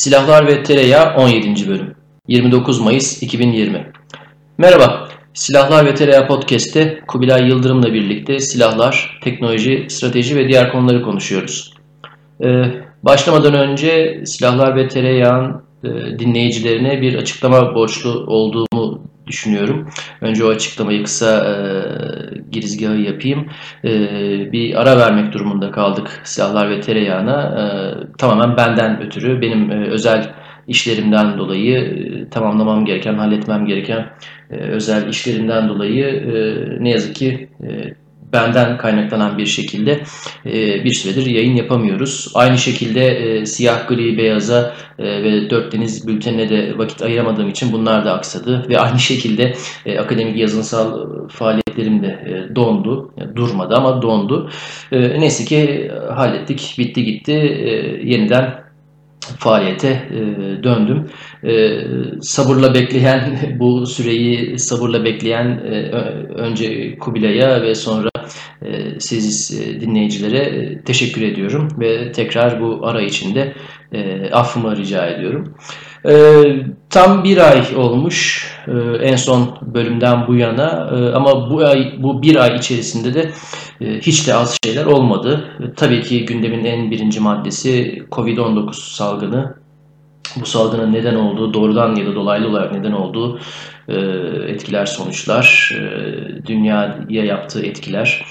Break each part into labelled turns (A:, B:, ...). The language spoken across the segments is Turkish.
A: Silahlar ve Tereyağı 17. bölüm 29 Mayıs 2020 Merhaba, Silahlar ve Tereyağı Podcast'te Kubilay Yıldırım'la birlikte silahlar, teknoloji, strateji ve diğer konuları konuşuyoruz. Ee, başlamadan önce Silahlar ve Tereyağı'nın e, dinleyicilerine bir açıklama borçlu olduğumu düşünüyorum. Önce o açıklamayı kısa e, girizgahı yapayım. E, bir ara vermek durumunda kaldık silahlar ve tereyağına. E, tamamen benden ötürü, benim e, özel işlerimden dolayı e, tamamlamam gereken, halletmem gereken e, özel işlerimden dolayı e, ne yazık ki e, benden kaynaklanan bir şekilde e, bir süredir yayın yapamıyoruz. Aynı şekilde e, siyah, gri, beyaza e, ve dört deniz bültenine de vakit ayıramadığım için bunlar da aksadı. Ve aynı şekilde akademik yazınsal faaliyetlerim de dondu. Durmadı ama dondu. Neyse ki hallettik, bitti gitti. Yeniden faaliyete döndüm. E, sabırla bekleyen, bu süreyi sabırla bekleyen e, önce Kubilay'a ve sonra e, siz e, dinleyicilere e, teşekkür ediyorum ve tekrar bu ara içinde e, affımı rica ediyorum. E, tam bir ay olmuş e, en son bölümden bu yana e, ama bu ay bu bir ay içerisinde de e, hiç de az şeyler olmadı. E, tabii ki gündemin en birinci maddesi Covid-19 salgını. Bu salgının neden olduğu, doğrudan ya da dolaylı olarak neden olduğu e, etkiler, sonuçlar, e, dünyaya yaptığı etkiler.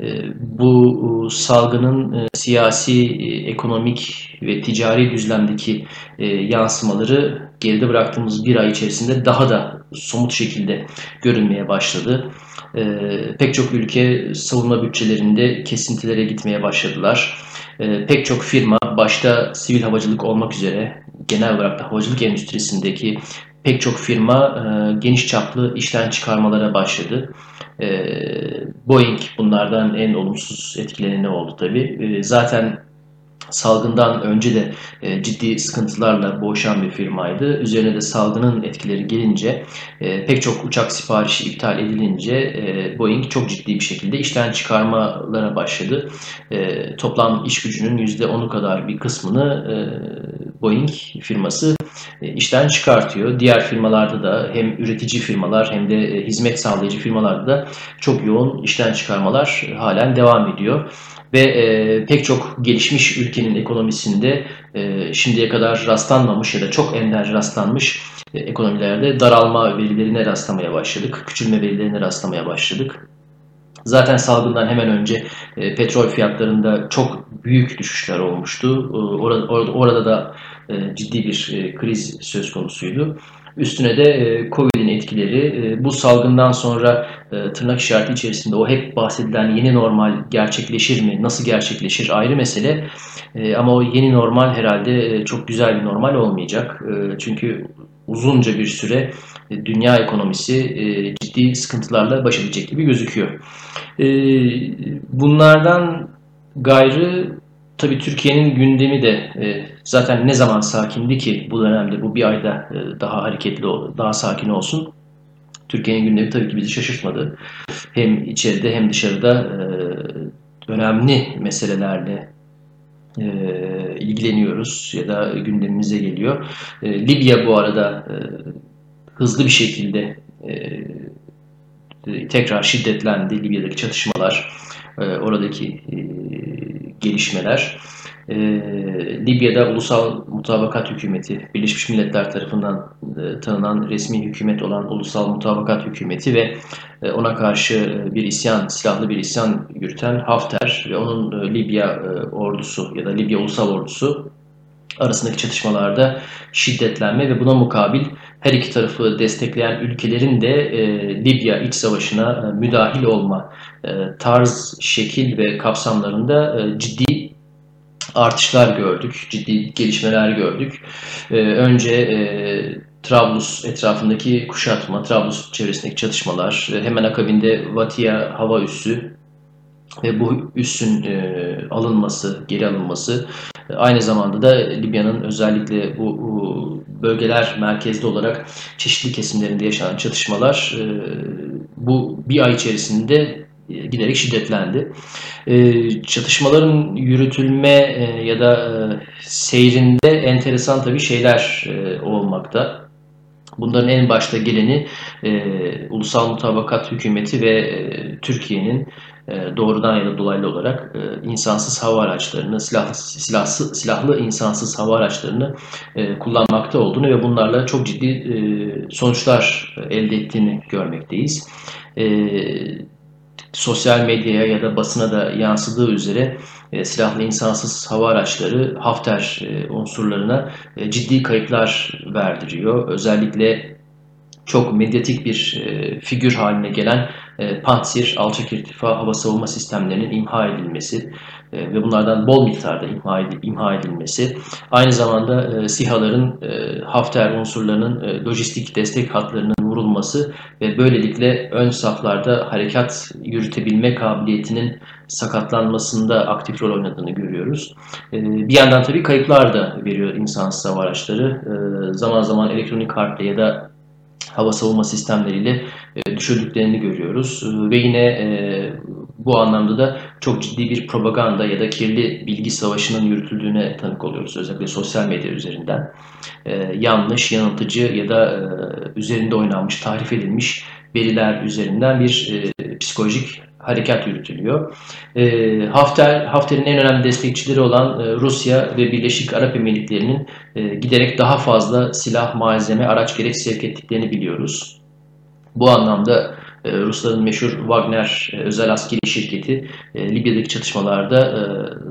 A: E, bu salgının siyasi, ekonomik ve ticari düzlemdeki yansımaları geride bıraktığımız bir ay içerisinde daha da somut şekilde görünmeye başladı. Pek çok ülke savunma bütçelerinde kesintilere gitmeye başladılar. Pek çok firma başta sivil havacılık olmak üzere genel olarak da havacılık endüstrisindeki pek çok firma e, geniş çaplı işten çıkarmalara başladı. E, Boeing bunlardan en olumsuz etkileneni oldu tabii. E, zaten salgından önce de e, ciddi sıkıntılarla boğuşan bir firmaydı. Üzerine de salgının etkileri gelince e, pek çok uçak siparişi iptal edilince e, Boeing çok ciddi bir şekilde işten çıkarmalara başladı. E, toplam iş gücünün %10'u kadar bir kısmını e, Boeing firması e, işten çıkartıyor. Diğer firmalarda da hem üretici firmalar hem de e, hizmet sağlayıcı firmalarda da çok yoğun işten çıkarmalar halen devam ediyor ve e, pek çok gelişmiş ülkenin ekonomisinde e, şimdiye kadar rastlanmamış ya da çok ender rastlanmış e, ekonomilerde daralma verilerine rastlamaya başladık. Küçülme verilerine rastlamaya başladık. Zaten salgından hemen önce e, petrol fiyatlarında çok büyük düşüşler olmuştu. E, orada, orada, orada da e, ciddi bir e, kriz söz konusuydu. Üstüne de e, Covid'in etkileri e, bu salgından sonra e, tırnak işareti içerisinde o hep bahsedilen yeni normal gerçekleşir mi? Nasıl gerçekleşir? Ayrı mesele. Ama o yeni normal herhalde çok güzel bir normal olmayacak. Çünkü uzunca bir süre dünya ekonomisi ciddi sıkıntılarla baş edecek gibi gözüküyor. Bunlardan gayrı Tabii Türkiye'nin gündemi de e, zaten ne zaman sakindi ki bu dönemde bu bir ayda e, daha hareketli, daha sakin olsun. Türkiye'nin gündemi tabii ki bizi şaşırtmadı. Hem içeride hem dışarıda e, önemli meselelerle e, ilgileniyoruz ya da gündemimize geliyor. E, Libya bu arada hızlı bir şekilde tekrar şiddetlendi. Libya'daki çatışmalar, oradaki gelişmeler. E, Libya'da Ulusal Mutabakat Hükümeti, Birleşmiş Milletler tarafından e, tanınan resmi hükümet olan Ulusal Mutabakat Hükümeti ve e, ona karşı bir isyan, silahlı bir isyan yürüten Hafter ve onun e, Libya e, ordusu ya da Libya Ulusal Ordusu arasındaki çatışmalarda şiddetlenme ve buna mukabil her iki tarafı destekleyen ülkelerin de e, Libya iç savaşına e, müdahil olma e, tarz, şekil ve kapsamlarında e, ciddi artışlar gördük, ciddi gelişmeler gördük. E, önce e, Trablus etrafındaki kuşatma, Trablus çevresindeki çatışmalar, e, hemen akabinde Vatia hava üssü ve bu üssün e, alınması, geri alınması Aynı zamanda da Libya'nın özellikle bu, bu bölgeler merkezde olarak çeşitli kesimlerinde yaşanan çatışmalar e, bu bir ay içerisinde e, giderek şiddetlendi. E, çatışmaların yürütülme e, ya da seyrinde enteresan tabii şeyler olmakta. Bunların en başta geleni Ulusal Mutabakat Hükümeti ve Türkiye'nin doğrudan ya da dolaylı olarak insansız hava araçlarını, silahlı, silahlı, silahlı insansız hava araçlarını kullanmakta olduğunu ve bunlarla çok ciddi sonuçlar elde ettiğini görmekteyiz sosyal medyaya ya da basına da yansıdığı üzere e, silahlı insansız hava araçları Hafter e, unsurlarına e, ciddi kayıplar verdiriyor. Özellikle çok medyatik bir e, figür haline gelen e, Pantsir alçak irtifa hava savunma sistemlerinin imha edilmesi ve bunlardan bol miktarda imha, edilmesi, aynı zamanda e, SİHA'ların e, Hafter unsurlarının e, lojistik destek hatlarının vurulması ve böylelikle ön saflarda harekat yürütebilme kabiliyetinin sakatlanmasında aktif rol oynadığını görüyoruz. E, bir yandan tabii kayıplar da veriyor insansız hava araçları. E, zaman zaman elektronik harple ya da hava savunma sistemleriyle e, düşürdüklerini görüyoruz. Ve yine e, bu anlamda da çok ciddi bir propaganda ya da kirli bilgi savaşının yürütüldüğüne tanık oluyoruz. Özellikle sosyal medya üzerinden. Yanlış, yanıltıcı ya da üzerinde oynanmış, tarif edilmiş veriler üzerinden bir psikolojik harekat yürütülüyor. E, Hafter, Hafter'in en önemli destekçileri olan e, Rusya ve Birleşik Arap Emirlikleri'nin e, giderek daha fazla silah, malzeme, araç gerek sevk ettiklerini biliyoruz. Bu anlamda e, Rusların meşhur Wagner e, özel askeri şirketi e, Libya'daki çatışmalarda e,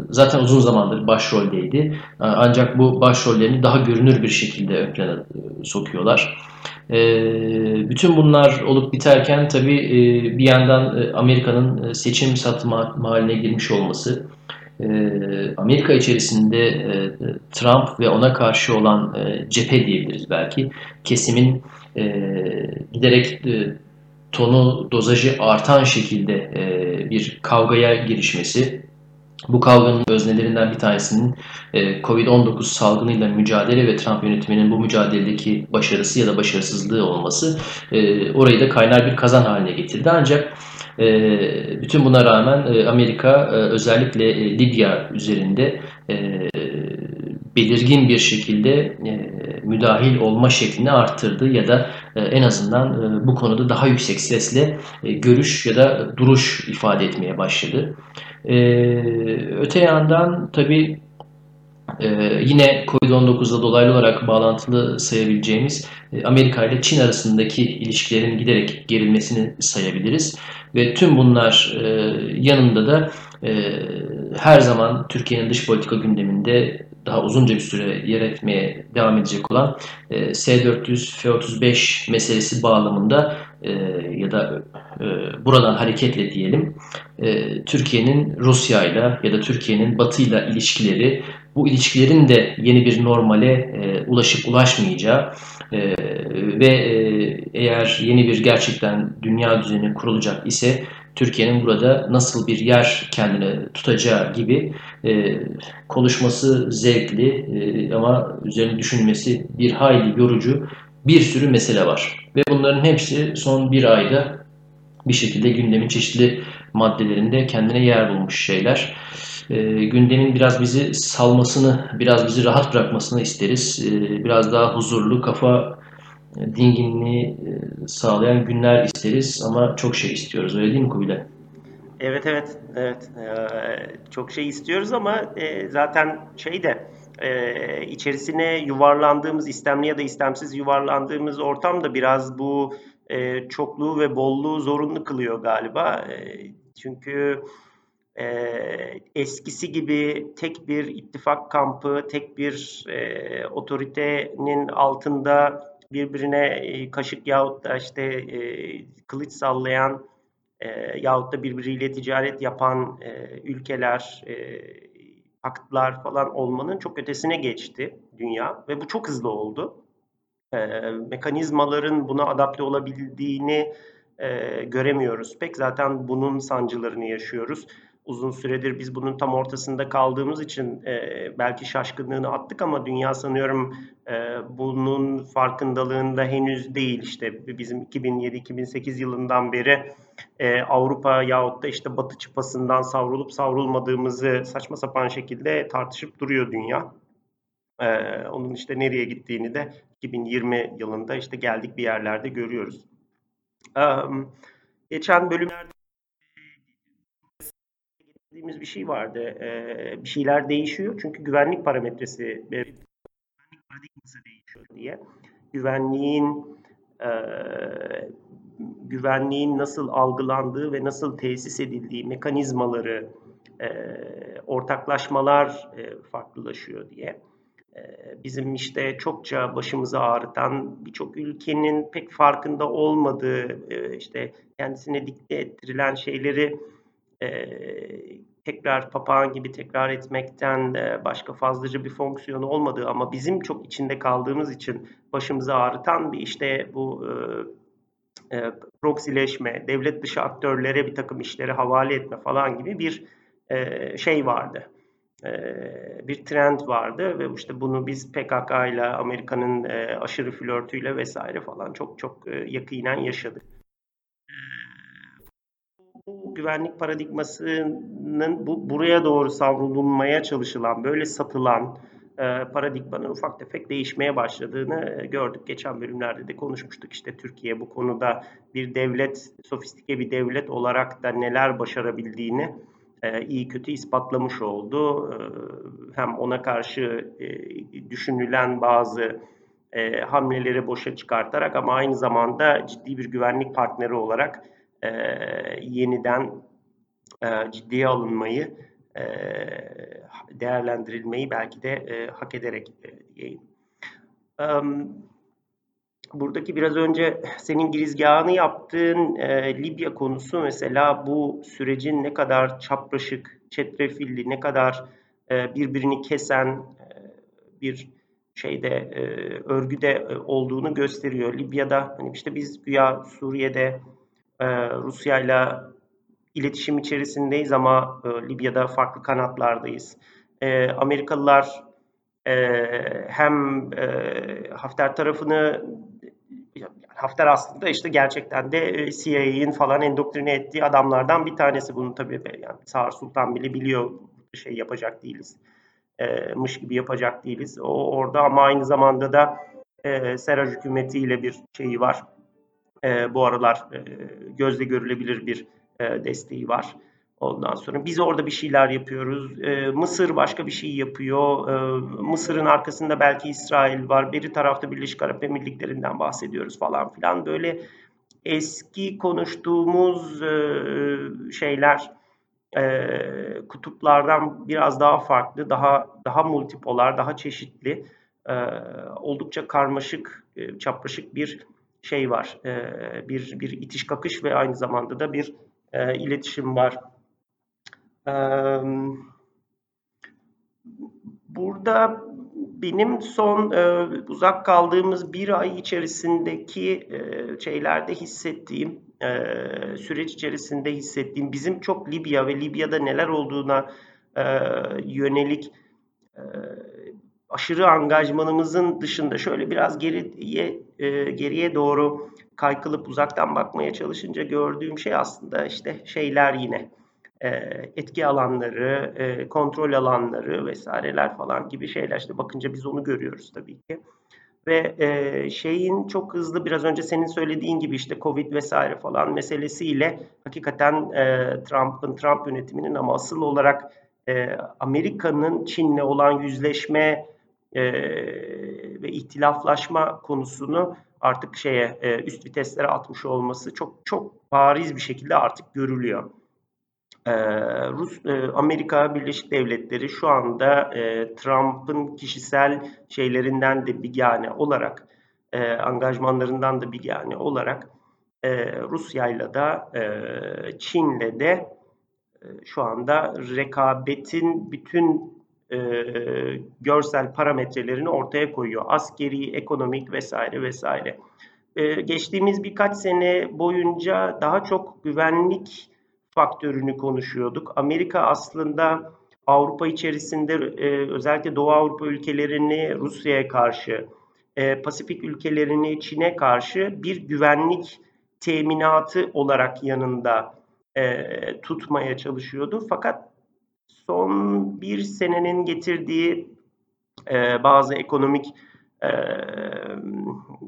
A: zaten uzun zamandır başroldeydi. E, ancak bu başrollerini daha görünür bir şekilde ön plana e, sokuyorlar. E, bütün bunlar olup biterken tabii e, bir yandan e, Amerika'nın e, seçim satım haline girmiş olması, e, Amerika içerisinde e, Trump ve ona karşı olan e, cephe diyebiliriz belki kesimin e, giderek e, tonu, dozajı artan şekilde e, bir kavgaya girişmesi, bu kavganın öznelerinden bir tanesinin e, Covid-19 salgınıyla mücadele ve Trump yönetiminin bu mücadeledeki başarısı ya da başarısızlığı olması e, orayı da kaynar bir kazan haline getirdi. Ancak e, bütün buna rağmen Amerika özellikle Libya üzerinde belirgin bir şekilde müdahil olma şeklini arttırdı ya da en azından e, bu konuda daha yüksek sesle e, görüş ya da duruş ifade etmeye başladı. E, öte yandan tabii ee, yine Covid-19'da dolaylı olarak bağlantılı sayabileceğimiz e, Amerika ile Çin arasındaki ilişkilerin giderek gerilmesini sayabiliriz. Ve tüm bunlar yanında da her zaman Türkiye'nin dış politika gündeminde daha uzunca bir süre yer etmeye devam edecek olan e, S-400, F-35 meselesi bağlamında e, ya da e, buradan hareketle diyelim e, Türkiye'nin Rusya ile ya da Türkiye'nin Batı ile ilişkileri bu ilişkilerin de yeni bir normale ulaşıp ulaşmayacağı ve eğer yeni bir gerçekten dünya düzeni kurulacak ise Türkiye'nin burada nasıl bir yer kendine tutacağı gibi e, konuşması zevkli e, ama üzerine düşünmesi bir hayli yorucu bir sürü mesele var. Ve bunların hepsi son bir ayda bir şekilde gündemin çeşitli maddelerinde kendine yer bulmuş şeyler. E, gündemin biraz bizi salmasını, biraz bizi rahat bırakmasını isteriz. E, biraz daha huzurlu, kafa dinginliği e, sağlayan günler isteriz ama çok şey istiyoruz. Öyle değil mi Kubilay?
B: Evet evet evet ee, çok şey istiyoruz ama e, zaten şey de e, içerisine yuvarlandığımız istemli ya da istemsiz yuvarlandığımız ortam da biraz bu e, çokluğu ve bolluğu zorunlu kılıyor galiba. Çünkü eskisi gibi tek bir ittifak kampı, tek bir otoritenin altında birbirine kaşık yahut da işte e, kılıç sallayan e, yahut da birbiriyle ticaret yapan e, ülkeler, e, aktlar falan olmanın çok ötesine geçti dünya ve bu çok hızlı oldu. E, mekanizmaların buna adapte olabildiğini e, göremiyoruz pek. Zaten bunun sancılarını yaşıyoruz uzun süredir biz bunun tam ortasında kaldığımız için e, belki şaşkınlığını attık ama dünya sanıyorum e, bunun farkındalığında henüz değil. İşte bizim 2007-2008 yılından beri e, Avrupa yahut da işte Batı çıpasından savrulup savrulmadığımızı saçma sapan şekilde tartışıp duruyor dünya. E, onun işte nereye gittiğini de 2020 yılında işte geldik bir yerlerde görüyoruz. E, geçen bölümlerde dediğimiz bir şey vardı. E, bir şeyler değişiyor çünkü güvenlik parametresi, güvenlik paradigması değişiyor diye. Güvenliğin güvenliğin nasıl algılandığı ve nasıl tesis edildiği mekanizmaları, e, ortaklaşmalar e, farklılaşıyor diye. E, bizim işte çokça başımızı ağrıtan, birçok ülkenin pek farkında olmadığı, e, işte kendisine dikte ettirilen şeyleri e, tekrar papağan gibi tekrar etmekten e, başka fazlaca bir fonksiyonu olmadığı ama bizim çok içinde kaldığımız için başımızı ağrıtan bir işte bu e, e, proxileşme, devlet dışı aktörlere bir takım işleri havale etme falan gibi bir e, şey vardı. E, bir trend vardı ve işte bunu biz PKK ile Amerika'nın e, aşırı flörtüyle vesaire falan çok çok e, yakinen yaşadık bu güvenlik paradigmasının bu buraya doğru savrulunmaya çalışılan, böyle satılan e, paradigmanın ufak tefek değişmeye başladığını e, gördük. Geçen bölümlerde de konuşmuştuk. İşte Türkiye bu konuda bir devlet, sofistike bir devlet olarak da neler başarabildiğini e, iyi kötü ispatlamış oldu. E, hem ona karşı e, düşünülen bazı e, hamleleri boşa çıkartarak ama aynı zamanda ciddi bir güvenlik partneri olarak e, yeniden e, ciddiye alınmayı, değerlendirilmeyi belki de hak ederek e, diyeyim. Buradaki biraz önce senin girizgahını yaptığın Libya konusu mesela bu sürecin ne kadar çapraşık, çetrefilli, ne kadar birbirini kesen bir şeyde örgüde olduğunu gösteriyor. Libya'da hani işte biz güya Suriye'de e, Rusya ile iletişim içerisindeyiz ama e, Libya'da farklı kanatlardayız. E, Amerikalılar e, hem e, Hafter tarafını Hafter aslında işte gerçekten de e, CIA'in falan endoktrine ettiği adamlardan bir tanesi. Bunu tabii yani Sağır Sultan bile biliyor şey yapacak değiliz. E, mış gibi yapacak değiliz. O orada ama aynı zamanda da e, Seraj hükümetiyle bir şeyi var e, bu aralar e, gözle görülebilir bir e, desteği var. Ondan sonra biz orada bir şeyler yapıyoruz. E, Mısır başka bir şey yapıyor. E, Mısır'ın arkasında belki İsrail var. Beri tarafta Birleşik Arap Emirlikleri'nden bahsediyoruz falan filan. Böyle eski konuştuğumuz e, şeyler e, kutuplardan biraz daha farklı, daha daha multipolar, daha çeşitli, e, oldukça karmaşık, e, çapraşık bir şey var. E, bir bir itiş kakış ve aynı zamanda da bir e, iletişim var. E, burada benim son e, uzak kaldığımız bir ay içerisindeki e, şeylerde hissettiğim, e, süreç içerisinde hissettiğim, bizim çok Libya ve Libya'da neler olduğuna e, yönelik e, aşırı angajmanımızın dışında şöyle biraz geriye e, geriye doğru kaykılıp uzaktan bakmaya çalışınca gördüğüm şey aslında işte şeyler yine e, etki alanları, e, kontrol alanları vesaireler falan gibi şeyler işte bakınca biz onu görüyoruz tabii ki. Ve e, şeyin çok hızlı biraz önce senin söylediğin gibi işte Covid vesaire falan meselesiyle hakikaten Trump'ın Trump yönetiminin ama asıl olarak Amerika'nın Çin'le olan yüzleşme ve ihtilaflaşma konusunu artık şeye e, üst viteslere atmış olması çok çok bariz bir şekilde artık görülüyor. E, Rus e, Amerika Birleşik Devletleri şu anda e, Trump'ın kişisel şeylerinden de bigane olarak e, angajmanlarından da bigane olarak e, Rusya'yla da e, Çin'le de şu anda rekabetin bütün e, görsel parametrelerini ortaya koyuyor. Askeri, ekonomik vesaire vesaire. E, geçtiğimiz birkaç sene boyunca daha çok güvenlik faktörünü konuşuyorduk. Amerika aslında Avrupa içerisinde e, özellikle Doğu Avrupa ülkelerini Rusya'ya karşı, e, Pasifik ülkelerini Çin'e karşı bir güvenlik teminatı olarak yanında e, tutmaya çalışıyordu. Fakat son bir senenin getirdiği e, bazı ekonomik e,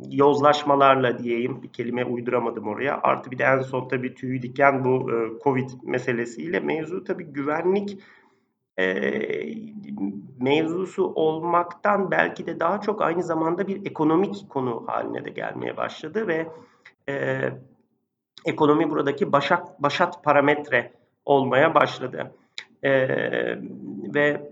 B: yozlaşmalarla diyeyim bir kelime uyduramadım oraya. Artı bir de en son tabii tüyü diken bu e, Covid meselesiyle mevzu tabii güvenlik e, mevzusu olmaktan belki de daha çok aynı zamanda bir ekonomik konu haline de gelmeye başladı ve e, ekonomi buradaki başak, başat parametre olmaya başladı. E, ve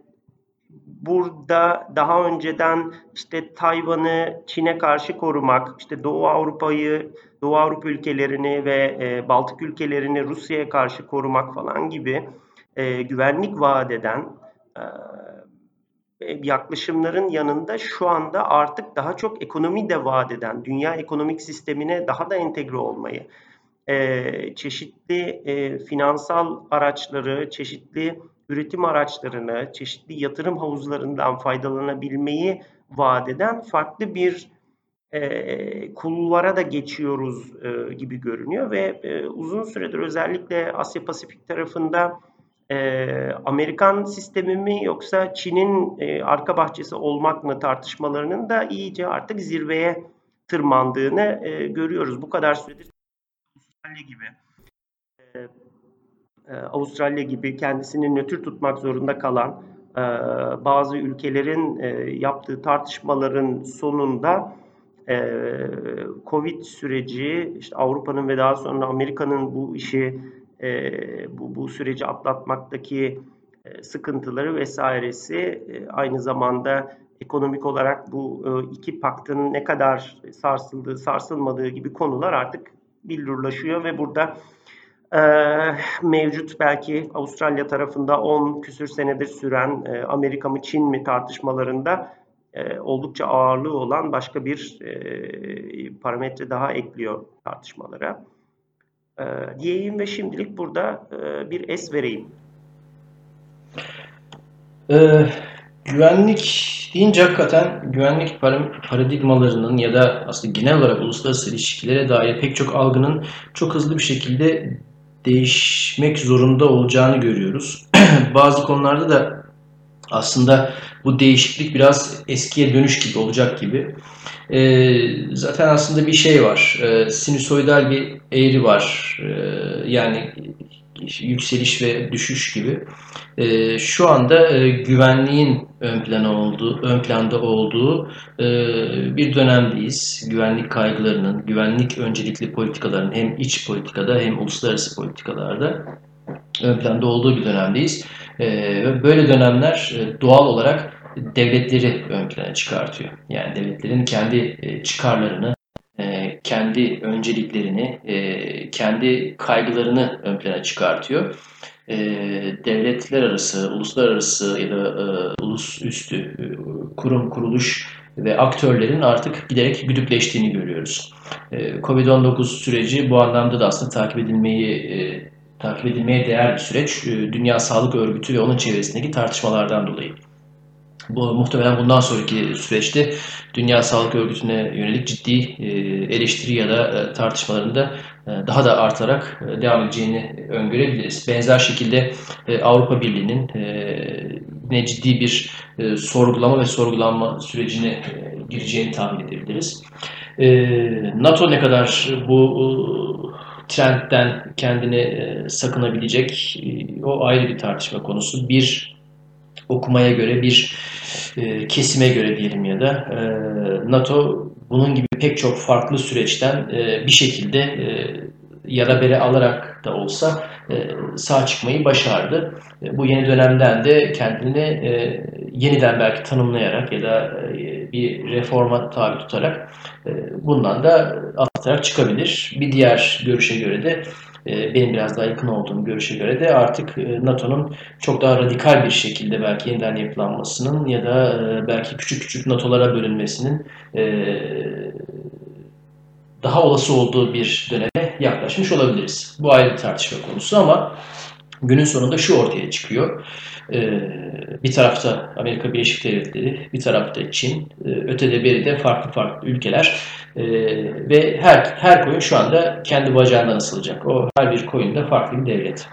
B: burada daha önceden işte Tayvan'ı Çin'e karşı korumak, işte Doğu Avrupa'yı, Doğu Avrupa ülkelerini ve e, Baltık ülkelerini Rusya'ya karşı korumak falan gibi e, güvenlik vaat eden e, yaklaşımların yanında şu anda artık daha çok ekonomi de vaat eden, dünya ekonomik sistemine daha da entegre olmayı, e, çeşitli e, finansal araçları, çeşitli üretim araçlarını, çeşitli yatırım havuzlarından faydalanabilmeyi vaat eden farklı bir e, kulvara da geçiyoruz e, gibi görünüyor ve e, uzun süredir özellikle Asya Pasifik tarafında e, Amerikan sistemi mi yoksa Çin'in e, arka bahçesi olmak mı tartışmalarının da iyice artık zirveye tırmandığını e, görüyoruz. Bu kadar süredir Avustralya gibi. E, e, Avustralya gibi kendisini nötr tutmak zorunda kalan e, bazı ülkelerin e, yaptığı tartışmaların sonunda e, Covid süreci, işte Avrupa'nın ve daha sonra Amerika'nın bu işi e, bu, bu süreci atlatmaktaki e, sıkıntıları vesairesi e, aynı zamanda ekonomik olarak bu e, iki paktın ne kadar sarsıldığı sarsılmadığı gibi konular artık billurlaşıyor ve burada e, mevcut belki Avustralya tarafında 10 küsür senedir süren e, Amerika mı Çin mi tartışmalarında e, oldukça ağırlığı olan başka bir e, parametre daha ekliyor tartışmalara e, diyeyim ve şimdilik burada e, bir es vereyim.
A: Ee, güvenlik deyince hakikaten güvenlik paradigmalarının ya da aslında genel olarak uluslararası ilişkilere dair pek çok algının çok hızlı bir şekilde değişmek zorunda olacağını görüyoruz. Bazı konularda da aslında bu değişiklik biraz eskiye dönüş gibi olacak gibi. E, zaten aslında bir şey var. E, sinüsoidal bir eğri var. E, yani yükseliş ve düşüş gibi. E, şu anda e, güvenliğin ön plana olduğu, ön planda olduğu e, bir dönemdeyiz. Güvenlik kaygılarının, güvenlik öncelikli politikaların hem iç politikada hem uluslararası politikalarda ön planda olduğu bir dönemdeyiz. E, böyle dönemler e, doğal olarak devletleri ön plana çıkartıyor. Yani devletlerin kendi e, çıkarlarını, kendi önceliklerini, e, kendi kaygılarını ön plana çıkartıyor. Devletler arası, uluslararası ya da ulus üstü kurum, kuruluş ve aktörlerin artık giderek güdükleştiğini görüyoruz. Covid-19 süreci bu anlamda da aslında takip edilmeyi takip edilmeye değer bir süreç. Dünya Sağlık Örgütü ve onun çevresindeki tartışmalardan dolayı. Bu muhtemelen bundan sonraki süreçte Dünya Sağlık Örgütü'ne yönelik ciddi e, eleştiri ya da e, tartışmalarında e, daha da artarak devam edeceğini öngörebiliriz. Benzer şekilde Avrupa Birliği'nin ne ciddi bir sorgulama ve sorgulanma sürecine gireceğini tahmin edebiliriz. NATO ne kadar bu trendden kendini sakınabilecek o ayrı bir tartışma konusu. Bir okumaya göre bir e, kesime göre diyelim ya da e, NATO bunun gibi pek çok farklı süreçten e, bir şekilde e, yara bere alarak da olsa e, sağ çıkmayı başardı. E, bu yeni dönemden de kendini e, yeniden belki tanımlayarak ya da e, bir reforma tabi tutarak e, bundan da atlatarak çıkabilir. Bir diğer görüşe göre de benim biraz daha yakın olduğum görüşe göre de artık e, NATO'nun çok daha radikal bir şekilde belki yeniden yapılanmasının ya da e, belki küçük küçük NATO'lara bölünmesinin daha olası olduğu bir döneme yaklaşmış olabiliriz. Bu ayrı bir tartışma konusu ama Günün sonunda şu ortaya çıkıyor. Bir tarafta Amerika Birleşik Devletleri, bir tarafta Çin, ötede beri de farklı farklı ülkeler ve her her koyun şu anda kendi bacağından asılacak. O her bir koyun da farklı bir devlet.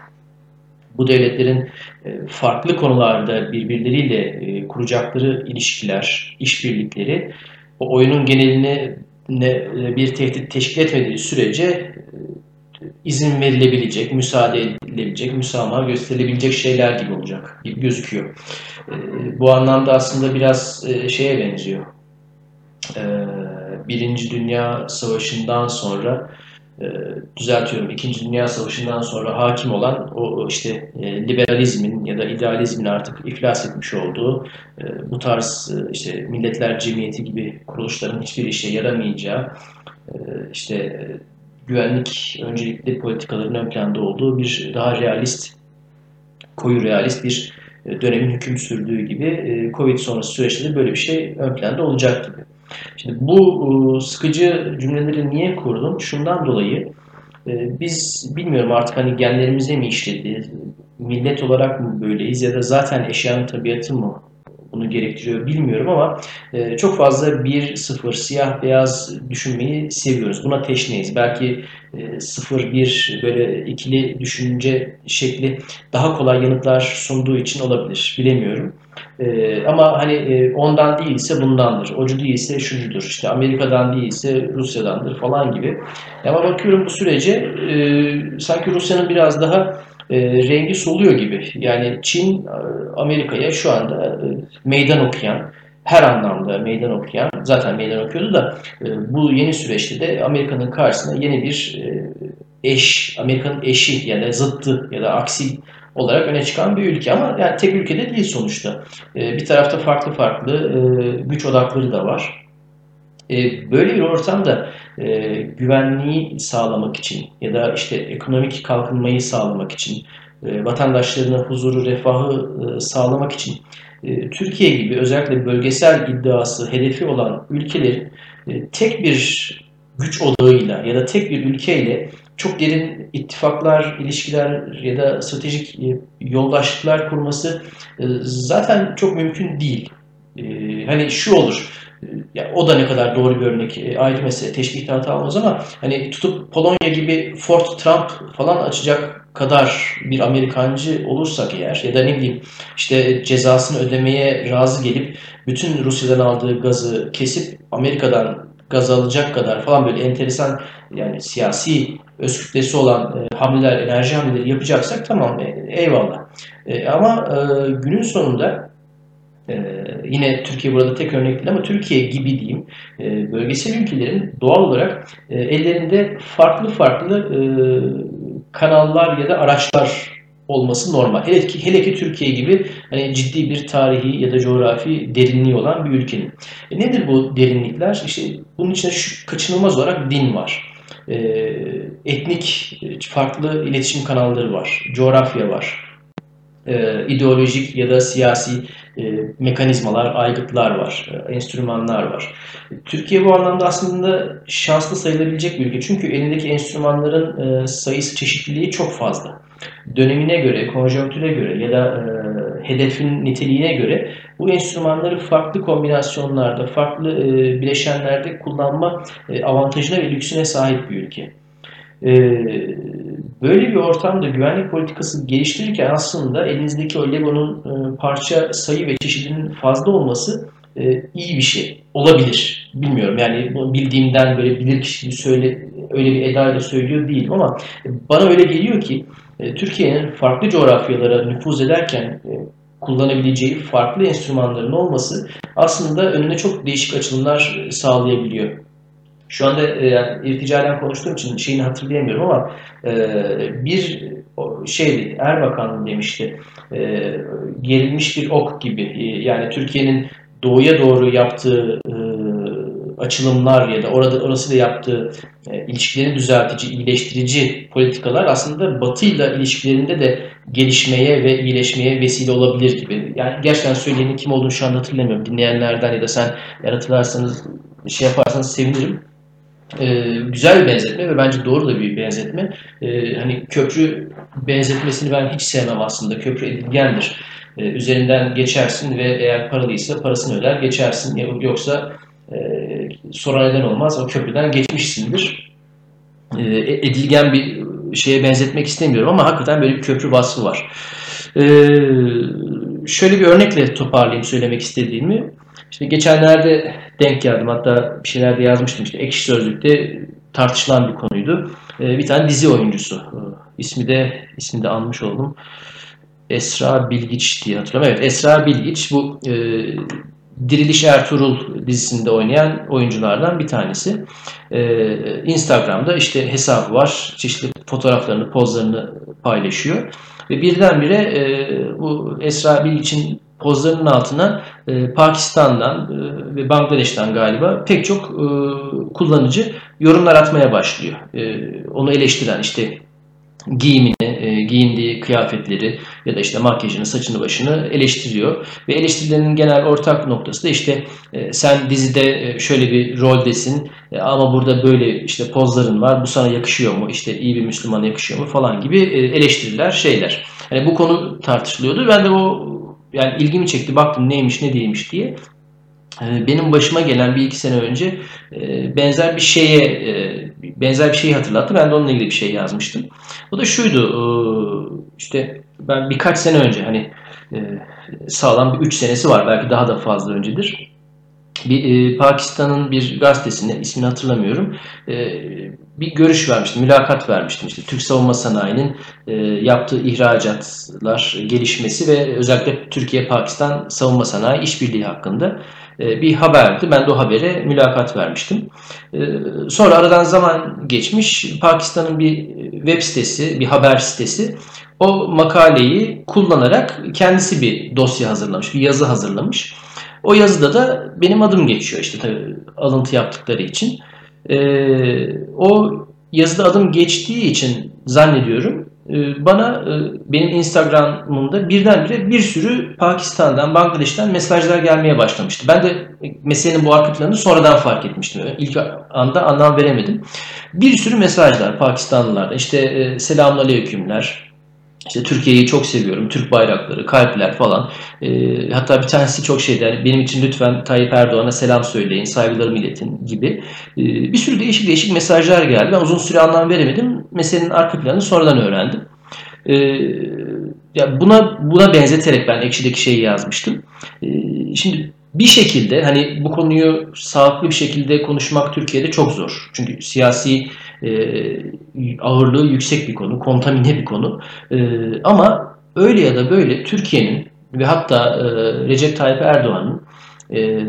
A: Bu devletlerin farklı konularda birbirleriyle kuracakları ilişkiler, işbirlikleri o oyunun genelini bir tehdit teşkil etmediği sürece izin verilebilecek, müsaade edilebilecek, müsamaha gösterilebilecek şeyler gibi olacak gibi gözüküyor. Bu anlamda aslında biraz şeye benziyor. Birinci Dünya Savaşı'ndan sonra düzeltiyorum İkinci Dünya Savaşı'ndan sonra hakim olan o işte liberalizmin ya da idealizmin artık iflas etmiş olduğu bu tarz işte Milletler Cemiyeti gibi kuruluşların hiçbir işe yaramayacağı işte güvenlik öncelikli politikaların ön planda olduğu bir daha realist, koyu realist bir e, dönemin hüküm sürdüğü gibi e, Covid sonrası süreçte de böyle bir şey ön planda olacak gibi. Şimdi bu e, sıkıcı cümleleri niye kurdum? Şundan dolayı biz bilmiyorum artık hani genlerimize mi işledi, millet olarak mı böyleyiz ya da zaten eşyanın tabiatı mı bunu gerektiriyor bilmiyorum ama e, çok fazla bir sıfır siyah beyaz düşünmeyi seviyoruz. Buna teşneyiz. Belki e, sıfır bir böyle ikili düşünce şekli daha kolay yanıtlar sunduğu için olabilir. Bilemiyorum. E, ama hani e, ondan değilse bundandır. Ocu değilse şucudur. İşte Amerika'dan değilse Rusya'dandır falan gibi. Ama bakıyorum bu sürece e, sanki Rusya'nın biraz daha e, rengi soluyor gibi. Yani Çin e, Amerika'ya şu anda e, meydan okuyan, her anlamda meydan okuyan, zaten meydan okuyordu da bu yeni süreçte de Amerika'nın karşısına yeni bir eş, Amerika'nın eşi ya da zıttı ya da aksi olarak öne çıkan bir ülke ama yani tek ülkede değil sonuçta. Bir tarafta farklı farklı güç odakları da var. Böyle bir ortamda e, güvenliği sağlamak için ya da işte ekonomik kalkınmayı sağlamak için, e, vatandaşlarına huzuru, refahı sağlamak için Türkiye gibi özellikle bölgesel iddiası, hedefi olan ülkelerin tek bir güç odağıyla ya da tek bir ülkeyle çok derin ittifaklar, ilişkiler ya da stratejik yoldaşlıklar kurması zaten çok mümkün değil. Hani şu olur, ya o da ne kadar doğru bir örnek e, ayrı mesele teşbihte hata olmaz ama hani tutup Polonya gibi Fort Trump falan açacak kadar bir Amerikancı olursak eğer ya da ne bileyim işte cezasını ödemeye razı gelip bütün Rusya'dan aldığı gazı kesip Amerika'dan gaz alacak kadar falan böyle enteresan yani siyasi öz olan e, hamleler, enerji hamleleri yapacaksak tamam e, eyvallah. E, ama e, günün sonunda ee, yine Türkiye burada tek örnek değil ama Türkiye gibi diyeyim e, bölgesel ülkelerin doğal olarak e, ellerinde farklı farklı e, kanallar ya da araçlar olması normal. Hele ki, hele ki Türkiye gibi hani ciddi bir tarihi ya da coğrafi derinliği olan bir ülkenin. E nedir bu derinlikler? İşte bunun içinde şu kaçınılmaz olarak din var. E, etnik farklı iletişim kanalları var. Coğrafya var e, ideolojik ya da siyasi e, mekanizmalar, aygıtlar var, e, enstrümanlar var. Türkiye bu anlamda aslında şanslı sayılabilecek bir ülke. Çünkü elindeki enstrümanların e, sayısı, çeşitliliği çok fazla. Dönemine göre, konjonktüre göre ya da e, hedefin niteliğine göre bu enstrümanları farklı kombinasyonlarda, farklı e, bileşenlerde kullanma e, avantajına ve lüksüne sahip bir ülke. E, Böyle bir ortamda güvenlik politikası geliştirirken aslında elinizdeki o Lego'nun e, parça sayı ve çeşidinin fazla olması e, iyi bir şey. Olabilir. Bilmiyorum yani bildiğimden böyle bilir kişi söyle, öyle bir edayla söylüyor değilim ama bana öyle geliyor ki e, Türkiye'nin farklı coğrafyalara nüfuz ederken kullanabileceği farklı enstrümanların olması aslında önüne çok değişik açılımlar sağlayabiliyor. Şu anda e, yani irticalen konuştuğum için şeyini hatırlayamıyorum ama e, bir şey Erbakan demişti e, gerilmiş bir ok gibi e, yani Türkiye'nin doğuya doğru yaptığı e, açılımlar ya da orada orası da yaptığı e, ilişkilerini düzeltici, iyileştirici politikalar aslında Batı ile ilişkilerinde de gelişmeye ve iyileşmeye vesile olabilir gibi. Yani gerçekten söyleyenin kim olduğunu şu anda hatırlamıyorum. Dinleyenlerden ya da sen eğer hatırlarsanız şey yaparsanız sevinirim. E, güzel bir benzetme ve bence doğru da bir benzetme. E, hani köprü benzetmesini ben hiç sevmem aslında. Köprü edilgendir. E, üzerinden geçersin ve eğer paralıysa parasını öder geçersin. Yoksa e, sonra neden olmaz o köprüden geçmişsindir. E, edilgen bir şeye benzetmek istemiyorum ama hakikaten böyle bir köprü vasfı var. E, şöyle bir örnekle toparlayayım söylemek istediğimi. İşte geçenlerde denk geldim. Hatta bir şeyler de yazmıştım. İşte Ekşi Sözlük'te tartışılan bir konuydu. Ee, bir tane dizi oyuncusu. Ee, ismi de ismini de almış oldum. Esra Bilgiç diye hatırlıyorum. Evet Esra Bilgiç bu e, Diriliş Ertuğrul dizisinde oynayan oyunculardan bir tanesi. Ee, Instagram'da işte hesabı var. Çeşitli fotoğraflarını, pozlarını paylaşıyor. Ve birdenbire e, bu Esra Bilgiç'in pozlarının altına e, Pakistan'dan e, ve Bangladeş'ten galiba pek çok e, kullanıcı yorumlar atmaya başlıyor. E, onu eleştiren işte giyimini, e, giyindiği kıyafetleri ya da işte makyajını, saçını, başını eleştiriyor. Ve eleştirilerinin genel ortak noktası da işte e, sen dizide e, şöyle bir roldesin e, ama burada böyle işte pozların var. Bu sana yakışıyor mu? İşte iyi bir Müslümana yakışıyor mu falan gibi e, eleştiriler, şeyler. Yani bu konu tartışılıyordu. Ben de o yani ilgimi çekti. Baktım neymiş ne değilmiş diye. Ee, benim başıma gelen bir iki sene önce e, benzer bir şeye e, benzer bir şeyi hatırlattı. Ben de onunla ilgili bir şey yazmıştım. O da şuydu e, işte ben birkaç sene önce hani sağlam bir üç senesi var belki daha da fazla öncedir. Bir Pakistan'ın bir gazetesinde ismini hatırlamıyorum bir görüş vermiştim, mülakat vermiştim. İşte Türk savunma sanayinin e, yaptığı ihracatlar gelişmesi ve özellikle Türkiye-Pakistan savunma sanayi işbirliği hakkında e, bir haberdi. Ben de o habere mülakat vermiştim. E, sonra aradan zaman geçmiş. Pakistan'ın bir web sitesi, bir haber sitesi o makaleyi kullanarak kendisi bir dosya hazırlamış, bir yazı hazırlamış. O yazıda da benim adım geçiyor işte tabii alıntı yaptıkları için. E, o yazıda adım geçtiği için zannediyorum e, bana e, benim Instagram'ımda birdenbire bir sürü Pakistan'dan, Bangladeş'ten mesajlar gelmeye başlamıştı. Ben de meselenin bu arka planını sonradan fark etmiştim. İlk anda anlam veremedim. Bir sürü mesajlar Pakistanlılardan. İşte e, selamun aleykümler, işte Türkiye'yi çok seviyorum. Türk bayrakları, kalpler falan. E, hatta bir tanesi çok şey der. Benim için lütfen Tayyip Erdoğan'a selam söyleyin, saygılarımı iletin gibi. E, bir sürü değişik değişik mesajlar geldi. Ben uzun süre anlam veremedim. Meselenin arka planını sonradan öğrendim. E, ya buna buna benzeterek ben Ekşi'deki şeyi yazmıştım. E, şimdi bir şekilde hani bu konuyu sağlıklı bir şekilde konuşmak Türkiye'de çok zor. Çünkü siyasi e, ağırlığı yüksek bir konu, kontamine bir konu. E, ama öyle ya da böyle Türkiye'nin ve hatta e, Recep Tayyip Erdoğan'ın e,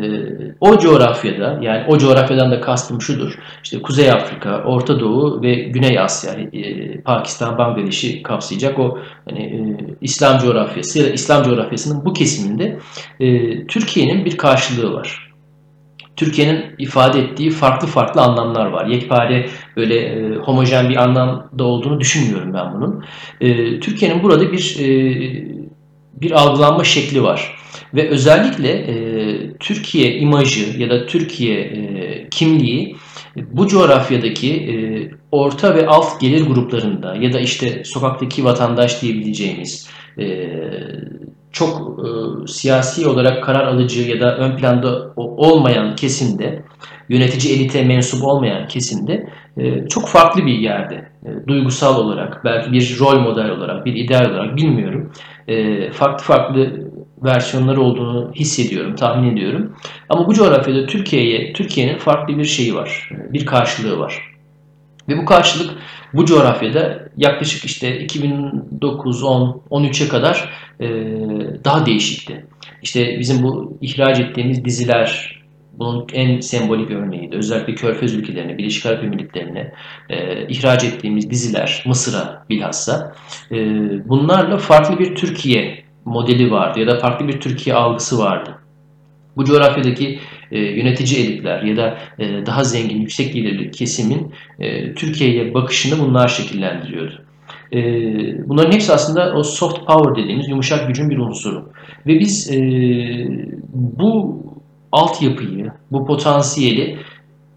A: o coğrafyada yani o coğrafyadan da kastım şudur. İşte Kuzey Afrika, Orta Doğu ve Güney Asya, e, Pakistan, Bangladeş'i kapsayacak o hani, e, İslam coğrafyası ya da İslam coğrafyasının bu kesiminde e, Türkiye'nin bir karşılığı var. Türkiye'nin ifade ettiği farklı farklı anlamlar var. Yekpare böyle e, homojen bir anlamda olduğunu düşünmüyorum ben bunun. E, Türkiye'nin burada bir e, bir algılanma şekli var. Ve özellikle e, Türkiye imajı ya da Türkiye e, kimliği bu coğrafyadaki e, orta ve alt gelir gruplarında ya da işte sokaktaki vatandaş diyebileceğimiz e, çok e, siyasi olarak karar alıcı ya da ön planda olmayan kesimde, yönetici elite mensup olmayan kesimde e, çok farklı bir yerde. E, duygusal olarak, belki bir rol model olarak, bir ideal olarak bilmiyorum. E, farklı farklı versiyonları olduğunu hissediyorum, tahmin ediyorum. Ama bu coğrafyada Türkiye'ye, Türkiye'nin farklı bir şeyi var, bir karşılığı var. Ve bu karşılık bu coğrafyada yaklaşık işte 2009, 10, 13'e kadar e, daha değişikti. İşte bizim bu ihraç ettiğimiz diziler bunun en sembolik örneğiydi. Özellikle Körfez ülkelerine, Birleşik Arap Emirlikleri'ne e, ihraç ettiğimiz diziler, Mısır'a bilhassa e, bunlarla farklı bir Türkiye modeli vardı ya da farklı bir Türkiye algısı vardı. Bu coğrafyadaki e, yönetici elitler ya da e, daha zengin, yüksek gelirli kesimin e, Türkiye'ye bakışını bunlar şekillendiriyordu. E, bunların hepsi aslında o soft power dediğimiz yumuşak gücün bir unsuru. Ve biz e, bu altyapıyı, bu potansiyeli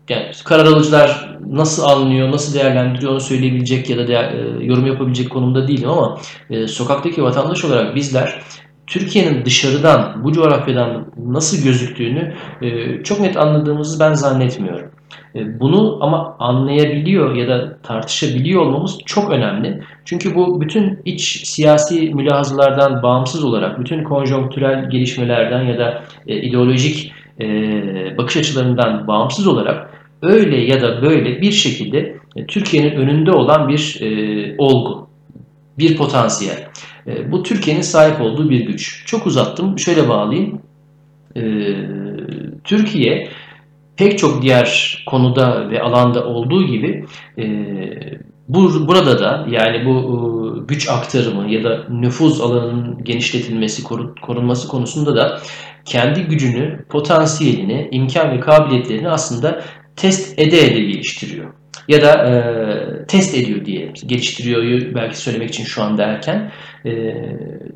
A: yani karar alıcılar nasıl anlıyor, nasıl değerlendiriyor onu söyleyebilecek ya da değer, e, yorum yapabilecek konumda değilim ama e, sokaktaki vatandaş olarak bizler Türkiye'nin dışarıdan, bu coğrafyadan nasıl gözüktüğünü e, çok net anladığımızı ben zannetmiyorum. E, bunu ama anlayabiliyor ya da tartışabiliyor olmamız çok önemli. Çünkü bu bütün iç siyasi mülahazılardan bağımsız olarak, bütün konjonktürel gelişmelerden ya da e, ideolojik e, bakış açılarından bağımsız olarak öyle ya da böyle bir şekilde e, Türkiye'nin önünde olan bir e, olgu, bir potansiyel. E, bu Türkiye'nin sahip olduğu bir güç. Çok uzattım, şöyle bağlayayım. E, Türkiye pek çok diğer konuda ve alanda olduğu gibi e, bu, burada da yani bu e, güç aktarımı ya da nüfuz alanının genişletilmesi, korunması konusunda da kendi gücünü, potansiyelini, imkan ve kabiliyetlerini aslında test ede ede geliştiriyor. Ya da e, test ediyor diye geliştiriyor belki söylemek için şu anda erken. E,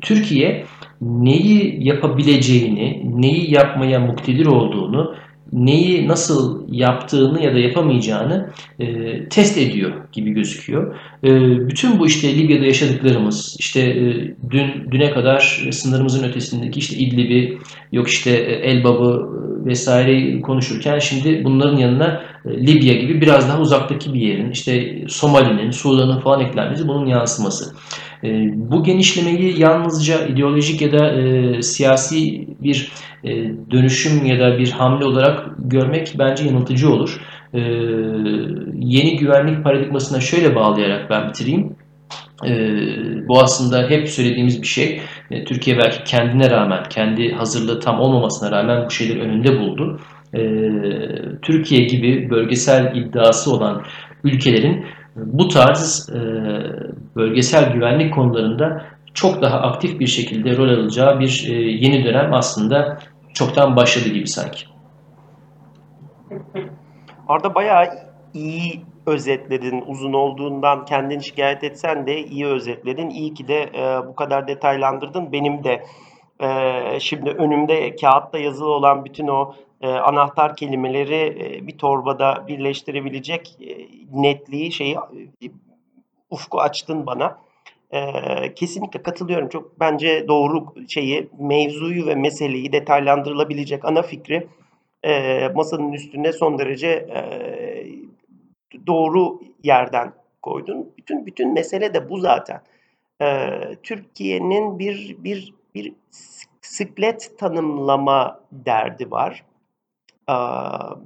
A: Türkiye neyi yapabileceğini, neyi yapmaya muktedir olduğunu neyi nasıl yaptığını ya da yapamayacağını e, test ediyor gibi gözüküyor. E, bütün bu işte Libya'da yaşadıklarımız, işte e, dün düne kadar sınırımızın ötesindeki işte İdlib'i, yok işte e, Elbab'ı vesaire konuşurken şimdi bunların yanına e, Libya gibi biraz daha uzaktaki bir yerin, işte Somali'nin, Sudan'ın falan eklenmesi bunun yansıması. E, bu genişlemeyi yalnızca ideolojik ya da e, siyasi bir e, dönüşüm ya da bir hamle olarak görmek bence yanıltıcı olur. E, yeni güvenlik paradigmasına şöyle bağlayarak ben bitireyim. E, bu aslında hep söylediğimiz bir şey. E, Türkiye belki kendine rağmen, kendi hazırlığı tam olmamasına rağmen bu şeyleri önünde buldu. E, Türkiye gibi bölgesel iddiası olan ülkelerin bu tarz e, bölgesel güvenlik konularında çok daha aktif bir şekilde rol alacağı bir e, yeni dönem aslında çoktan başladı gibi sanki.
B: Arda bayağı iyi özetledin. Uzun olduğundan kendini şikayet etsen de iyi özetledin. İyi ki de e, bu kadar detaylandırdın. Benim de e, şimdi önümde kağıtta yazılı olan bütün o e, anahtar kelimeleri e, bir torbada birleştirebilecek e, netliği şeyi e, ufku açtın bana. E, kesinlikle katılıyorum. Çok bence doğru şeyi, mevzuyu ve meseleyi detaylandırılabilecek ana fikri e, masanın üstünde son derece e, doğru yerden koydun. Bütün bütün mesele de bu zaten. E, Türkiye'nin bir bir bir siklet tanımlama derdi var.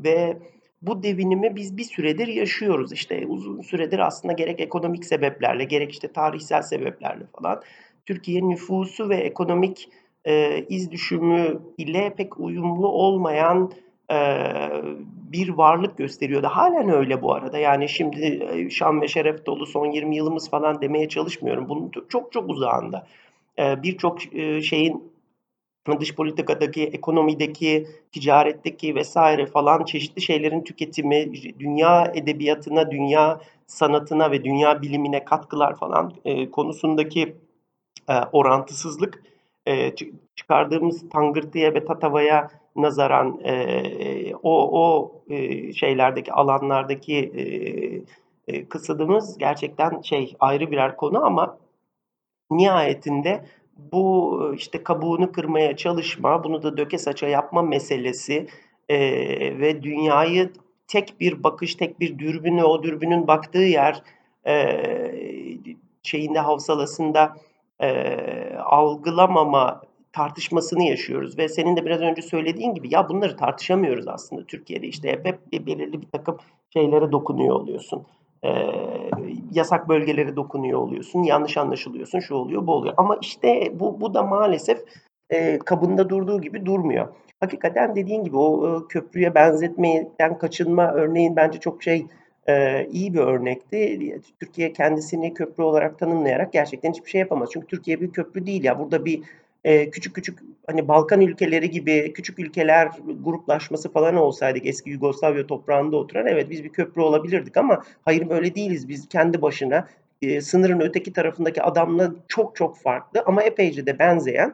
B: Ve bu devinimi biz bir süredir yaşıyoruz. İşte uzun süredir aslında gerek ekonomik sebeplerle gerek işte tarihsel sebeplerle falan Türkiye nüfusu ve ekonomik e, iz düşümü ile pek uyumlu olmayan e, bir varlık gösteriyordu. Halen öyle bu arada. Yani şimdi şan ve şeref dolu son 20 yılımız falan demeye çalışmıyorum. Bunun çok çok uzağında. E, Birçok e, şeyin dış politikadaki, ekonomideki, ticaretteki vesaire falan çeşitli şeylerin tüketimi, dünya edebiyatına, dünya sanatına ve dünya bilimine katkılar falan e, konusundaki e, orantısızlık e, çıkardığımız tangırtıya ve tatavaya nazaran e, o o e, şeylerdeki alanlardaki e, e, kısıdımız gerçekten şey ayrı birer konu ama nihayetinde bu işte kabuğunu kırmaya çalışma, bunu da döke saça yapma meselesi e, ve dünyayı tek bir bakış, tek bir dürbünü, o dürbünün baktığı yer e, şeyinde havsalasında e, algılamama tartışmasını yaşıyoruz. Ve senin de biraz önce söylediğin gibi ya bunları tartışamıyoruz aslında Türkiye'de işte hep, hep belirli bir takım şeylere dokunuyor oluyorsun e, yasak bölgelere dokunuyor oluyorsun, yanlış anlaşılıyorsun, şu oluyor, bu oluyor. Ama işte bu, bu da maalesef e, kabında durduğu gibi durmuyor. Hakikaten dediğin gibi o e, köprüye benzetmeden kaçınma örneğin bence çok şey e, iyi bir örnekti. Türkiye kendisini köprü olarak tanımlayarak gerçekten hiçbir şey yapamaz. Çünkü Türkiye bir köprü değil ya. Burada bir e, küçük küçük hani Balkan ülkeleri gibi küçük ülkeler gruplaşması falan olsaydık eski Yugoslavya toprağında oturan evet biz bir köprü olabilirdik ama hayır böyle değiliz. Biz kendi başına e, sınırın öteki tarafındaki adamla çok çok farklı ama epeyce de benzeyen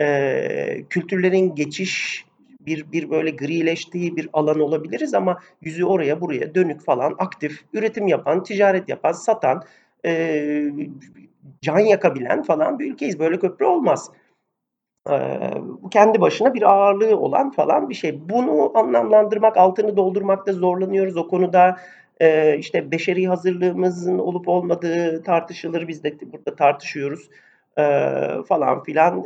B: e, kültürlerin geçiş bir bir böyle grileştiği bir alan olabiliriz ama yüzü oraya buraya dönük falan aktif üretim yapan, ticaret yapan, satan, e, can yakabilen falan bir ülkeyiz. Böyle köprü olmaz. Kendi başına bir ağırlığı olan falan bir şey. Bunu anlamlandırmak, altını doldurmakta zorlanıyoruz. O konuda işte beşeri hazırlığımızın olup olmadığı tartışılır. Biz de burada tartışıyoruz falan filan.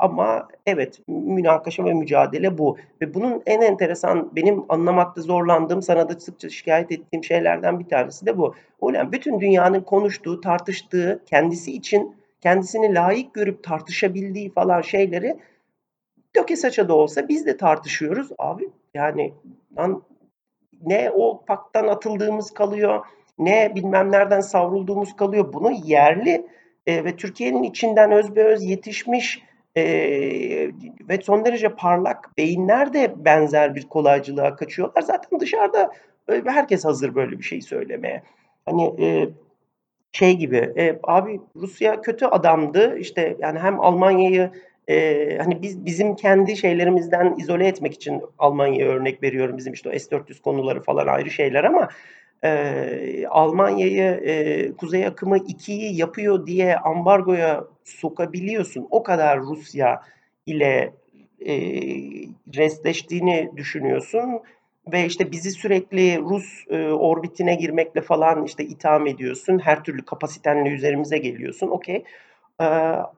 B: Ama evet münakaşa ve mücadele bu. Ve bunun en enteresan benim anlamakta zorlandığım, sana da sıkça şikayet ettiğim şeylerden bir tanesi de bu. O bütün dünyanın konuştuğu, tartıştığı, kendisi için kendisini layık görüp tartışabildiği falan şeyleri döke saça da olsa biz de tartışıyoruz. Abi yani lan ne o paktan atıldığımız kalıyor, ne bilmem nereden savrulduğumuz kalıyor. Bunu yerli e, ve Türkiye'nin içinden özbeöz yetişmiş e, ve son derece parlak beyinler de benzer bir kolaycılığa kaçıyorlar. Zaten dışarıda herkes hazır böyle bir şey söylemeye. Hani e, şey gibi e, abi Rusya kötü adamdı işte yani hem Almanya'yı e, hani biz bizim kendi şeylerimizden izole etmek için Almanya'ya örnek veriyorum bizim işte o S-400 konuları falan ayrı şeyler ama e, Almanya'yı e, Kuzey Akımı 2'yi yapıyor diye ambargoya sokabiliyorsun. O kadar Rusya ile e, restleştiğini düşünüyorsun ve işte bizi sürekli Rus e, orbitine girmekle falan işte itham ediyorsun. Her türlü kapasitenle üzerimize geliyorsun. Okey. Ee,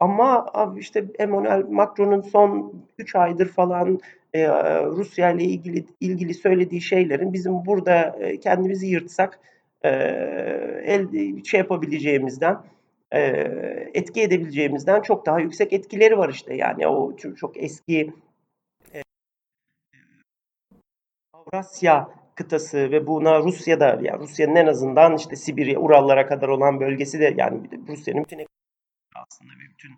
B: ama abi işte Emmanuel Macron'un son 3 aydır falan e, Rusya ile ilgili ilgili söylediği şeylerin bizim burada e, kendimizi yırtsak e, el şey yapabileceğimizden e, etki edebileceğimizden çok daha yüksek etkileri var işte. Yani o çok eski Avrasya kıtası ve buna Rusya'da yani Rusya'nın en azından işte Sibirya, Urallara kadar olan bölgesi de yani Rusya'nın bütün aslında bütün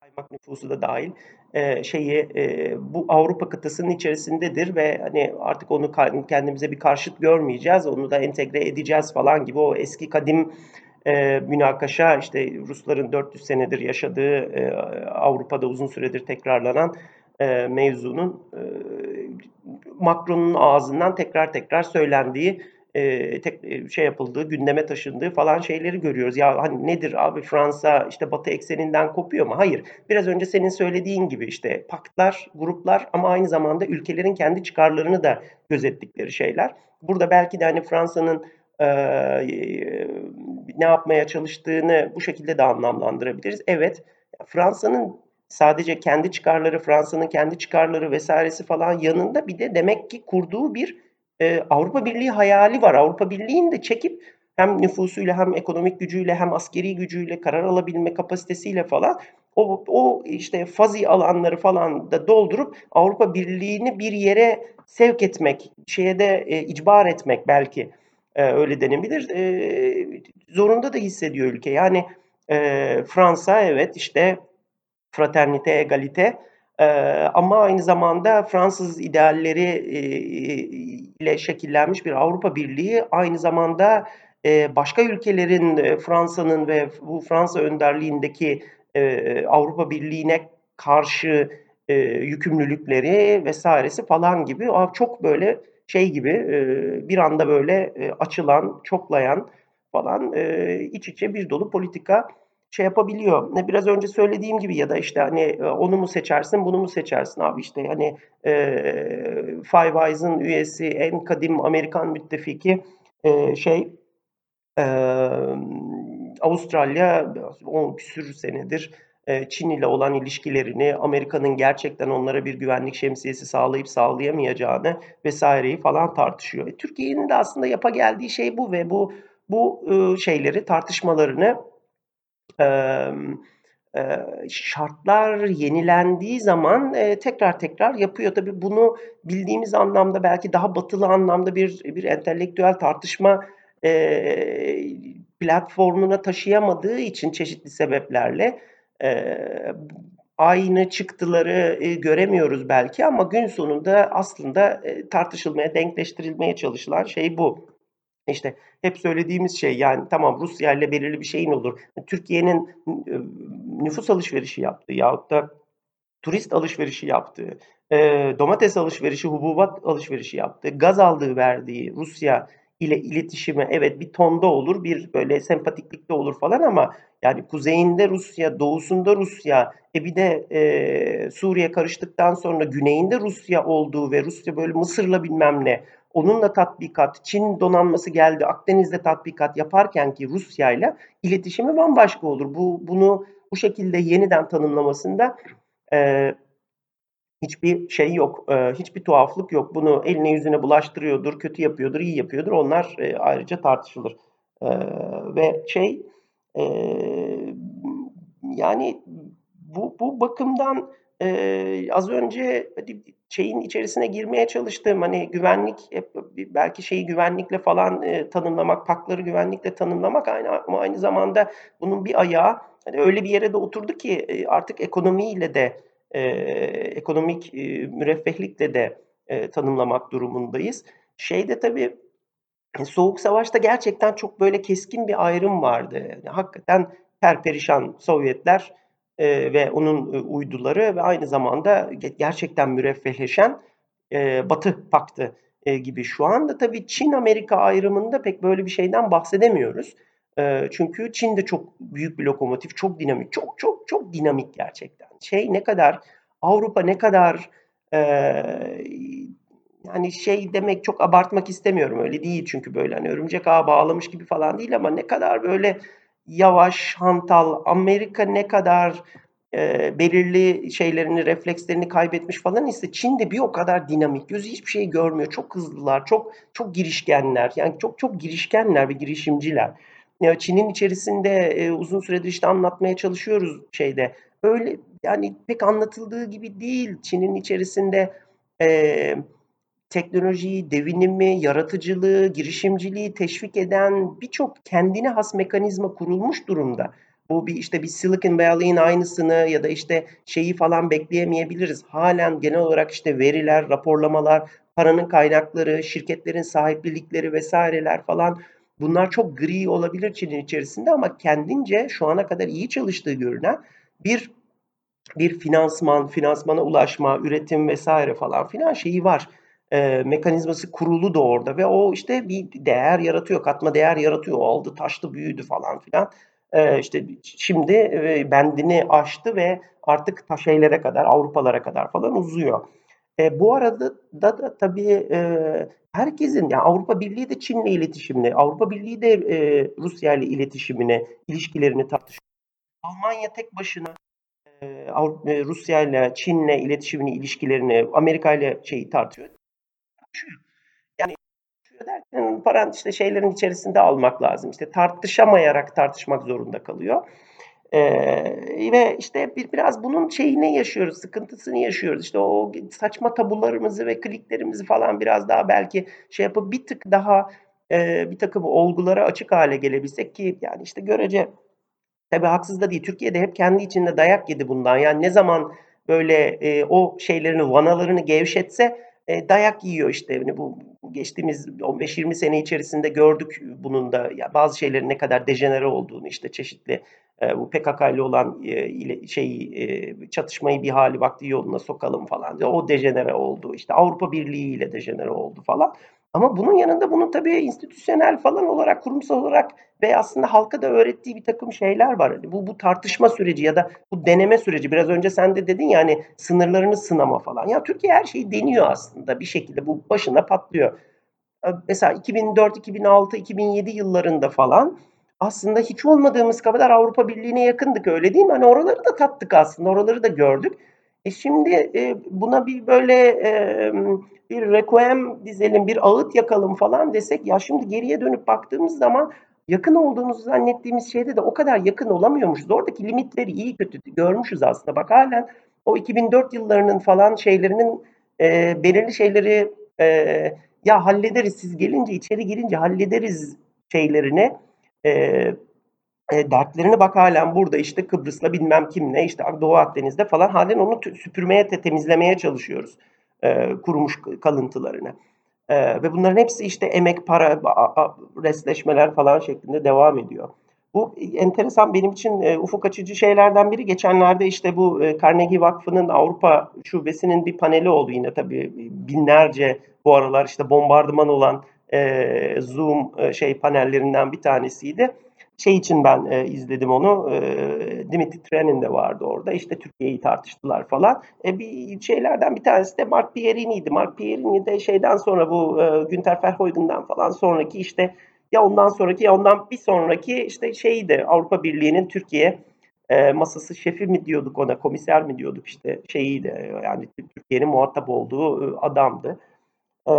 B: kaymak nüfusu da dahil e, şeyi e, bu Avrupa kıtasının içerisindedir ve hani artık onu kendimize bir karşıt görmeyeceğiz. Onu da entegre edeceğiz falan gibi o eski kadim e, münakaşa işte Rusların 400 senedir yaşadığı e, Avrupa'da uzun süredir tekrarlanan e, mevzunun e, Macron'un ağzından tekrar tekrar söylendiği e, tek, şey yapıldığı, gündeme taşındığı falan şeyleri görüyoruz. Ya hani nedir abi Fransa işte Batı ekseninden kopuyor mu? Hayır. Biraz önce senin söylediğin gibi işte paktlar, gruplar ama aynı zamanda ülkelerin kendi çıkarlarını da gözettikleri şeyler. Burada belki de hani Fransa'nın e, ne yapmaya çalıştığını bu şekilde de anlamlandırabiliriz. Evet, Fransa'nın sadece kendi çıkarları, Fransa'nın kendi çıkarları vesairesi falan yanında bir de demek ki kurduğu bir e, Avrupa Birliği hayali var. Avrupa Birliği'ni de çekip hem nüfusuyla hem ekonomik gücüyle hem askeri gücüyle karar alabilme kapasitesiyle falan o, o işte fazi alanları falan da doldurup Avrupa Birliği'ni bir yere sevk etmek, şeye de e, icbar etmek belki e, öyle denebilir. E, zorunda da hissediyor ülke. Yani e, Fransa evet işte fraternite, egalite. E, ama aynı zamanda Fransız idealleri e, ile şekillenmiş bir Avrupa Birliği aynı zamanda e, başka ülkelerin e, Fransa'nın ve bu Fransa önderliğindeki e, Avrupa Birliği'ne karşı e, yükümlülükleri vesairesi falan gibi çok böyle şey gibi e, bir anda böyle e, açılan, çoklayan falan e, iç içe bir dolu politika şey yapabiliyor. Ne biraz önce söylediğim gibi ya da işte hani e, onu mu seçersin, bunu mu seçersin abi işte hani e, Five Eyes'ın üyesi en kadim Amerikan müttefiki e, şey e, Avustralya 10 küsür senedir e, Çin ile olan ilişkilerini, Amerika'nın gerçekten onlara bir güvenlik şemsiyesi sağlayıp sağlayamayacağını vesaireyi falan tartışıyor. E, Türkiye'nin de aslında yapa geldiği şey bu ve bu bu e, şeyleri tartışmalarını şartlar yenilendiği zaman tekrar tekrar yapıyor. Tabii bunu bildiğimiz anlamda belki daha batılı anlamda bir bir entelektüel tartışma platformuna taşıyamadığı için çeşitli sebeplerle aynı çıktıları göremiyoruz belki ama gün sonunda aslında tartışılmaya, denkleştirilmeye çalışılan şey bu. İşte hep söylediğimiz şey yani tamam Rusya ile belirli bir şeyin olur. Türkiye'nin nüfus alışverişi yaptığı yahut da turist alışverişi yaptığı e, domates alışverişi, hububat alışverişi yaptı. Gaz aldığı verdiği Rusya ile iletişimi evet bir tonda olur, bir böyle sempatiklikte olur falan ama yani kuzeyinde Rusya, doğusunda Rusya, e bir de e, Suriye karıştıktan sonra güneyinde Rusya olduğu ve Rusya böyle Mısır'la bilmem ne, onunla tatbikat, Çin donanması geldi, Akdeniz'de tatbikat yaparken ki Rusya ile iletişimi bambaşka olur. Bu bunu bu şekilde yeniden tanımlamasında e, hiçbir şey yok, e, hiçbir tuhaflık yok. Bunu eline yüzüne bulaştırıyordur, kötü yapıyordur, iyi yapıyordur. Onlar e, ayrıca tartışılır. E, ve şey e, yani bu, bu bakımdan e, az önce şeyin içerisine girmeye çalıştığım hani güvenlik belki şeyi güvenlikle falan e, tanımlamak, pakları güvenlikle tanımlamak aynı ama aynı zamanda bunun bir ayağı hani öyle bir yere de oturdu ki e, artık ekonomiyle de e, ekonomik e, müreffehlikle de e, tanımlamak durumundayız. Şeyde tabii Soğuk Savaş'ta gerçekten çok böyle keskin bir ayrım vardı. Yani hakikaten perperişan Sovyetler e, ve onun e, uyduları ve aynı zamanda gerçekten müreffehleşen e, Batı Paktı e, gibi. Şu anda tabii Çin-Amerika ayrımında pek böyle bir şeyden bahsedemiyoruz. E, çünkü Çin de çok büyük bir lokomotif, çok dinamik, çok çok çok dinamik gerçekten. Şey ne kadar, Avrupa ne kadar e, yani şey demek çok abartmak istemiyorum öyle değil çünkü böyle hani örümcek ağı bağlamış gibi falan değil ama ne kadar böyle yavaş, hantal, Amerika ne kadar e, belirli şeylerini, reflekslerini kaybetmiş falan ise Çin de bir o kadar dinamik. Gözü hiçbir şey görmüyor. Çok hızlılar, çok çok girişkenler. Yani çok çok girişkenler ve girişimciler. Ya Çin'in içerisinde e, uzun süredir işte anlatmaya çalışıyoruz şeyde. Öyle yani pek anlatıldığı gibi değil. Çin'in içerisinde e, teknolojiyi, devinimi, yaratıcılığı, girişimciliği teşvik eden birçok kendine has mekanizma kurulmuş durumda. Bu bir işte bir Silicon Valley'in aynısını ya da işte şeyi falan bekleyemeyebiliriz. Halen genel olarak işte veriler, raporlamalar, paranın kaynakları, şirketlerin sahiplilikleri vesaireler falan bunlar çok gri olabilir Çin'in içerisinde ama kendince şu ana kadar iyi çalıştığı görünen bir bir finansman, finansmana ulaşma, üretim vesaire falan filan şeyi var e, mekanizması kurulu da orada ve o işte bir değer yaratıyor, katma değer yaratıyor. O aldı, taştı, büyüdü falan filan. E, işte şimdi e, bendini aştı ve artık ta şeylere kadar, Avrupalara kadar falan uzuyor. E, bu arada da, da tabii e, herkesin, yani Avrupa Birliği de Çin'le iletişimini, Avrupa Birliği de e, Rusya ile iletişimini, ilişkilerini tartışıyor. Almanya tek başına e, Rusya ile Çin'le iletişimini, ilişkilerini, Amerika ile şeyi tartıyor Yani düşüyor derken paran işte şeylerin içerisinde almak lazım. İşte tartışamayarak tartışmak zorunda kalıyor. Ee, ve işte bir, biraz bunun şeyini yaşıyoruz, sıkıntısını yaşıyoruz. İşte o saçma tabularımızı ve kliklerimizi falan biraz daha belki şey yapıp bir tık daha e, bir takım olgulara açık hale gelebilsek ki yani işte görece tabi haksız da değil. Türkiye'de hep kendi içinde dayak yedi bundan. Yani ne zaman böyle e, o şeylerini, vanalarını gevşetse e, dayak yiyor işte. Yani bu geçtiğimiz 15-20 sene içerisinde gördük bunun da ya bazı şeylerin ne kadar dejenere olduğunu işte çeşitli e, bu PKK ile olan e, şey e, çatışmayı bir hali vakti yoluna sokalım falan. O dejenere oldu. İşte Avrupa Birliği ile dejenere oldu falan. Ama bunun yanında bunun tabii institüsyonel falan olarak, kurumsal olarak ve aslında halka da öğrettiği bir takım şeyler var. Hani bu, bu tartışma süreci ya da bu deneme süreci. Biraz önce sen de dedin ya hani sınırlarını sınama falan. Ya Türkiye her şeyi deniyor aslında bir şekilde. Bu başına patlıyor. Mesela 2004, 2006, 2007 yıllarında falan aslında hiç olmadığımız kadar Avrupa Birliği'ne yakındık öyle değil mi? Hani oraları da tattık aslında, oraları da gördük. E şimdi e, buna bir böyle e, bir requiem dizelim, bir ağıt yakalım falan desek ya şimdi geriye dönüp baktığımız zaman yakın olduğumuzu zannettiğimiz şeyde de o kadar yakın olamıyormuşuz. Oradaki limitleri iyi kötü görmüşüz aslında. Bak halen o 2004 yıllarının falan şeylerinin e, belirli şeyleri e, ya hallederiz siz gelince içeri girince hallederiz şeylerini e, e, dertlerine bak halen burada işte Kıbrıs'la bilmem kimle işte Doğu Akdeniz'de falan halen onu süpürmeye temizlemeye çalışıyoruz e, kurumuş kalıntılarını. E, ve bunların hepsi işte emek, para, resleşmeler falan şeklinde devam ediyor. Bu enteresan benim için e, ufuk açıcı şeylerden biri. Geçenlerde işte bu e, Carnegie Vakfı'nın Avrupa şubesinin bir paneli oldu yine tabii binlerce bu aralar işte bombardıman olan e, Zoom e, şey panellerinden bir tanesiydi. Şey için ben e, izledim onu. E, Dimitri Trenin de vardı orada. İşte Türkiye'yi tartıştılar falan. E, bir şeylerden bir tanesi de Mark Pierini'ydi. Mark Pierini de şeyden sonra bu e, Günter Verheugen'dan falan sonraki işte ya ondan sonraki ya ondan bir sonraki işte şeydi Avrupa Birliği'nin Türkiye e, masası şefi mi diyorduk ona, komiser mi diyorduk işte şeyiydi yani Türkiye'nin muhatap olduğu e, adamdı. E,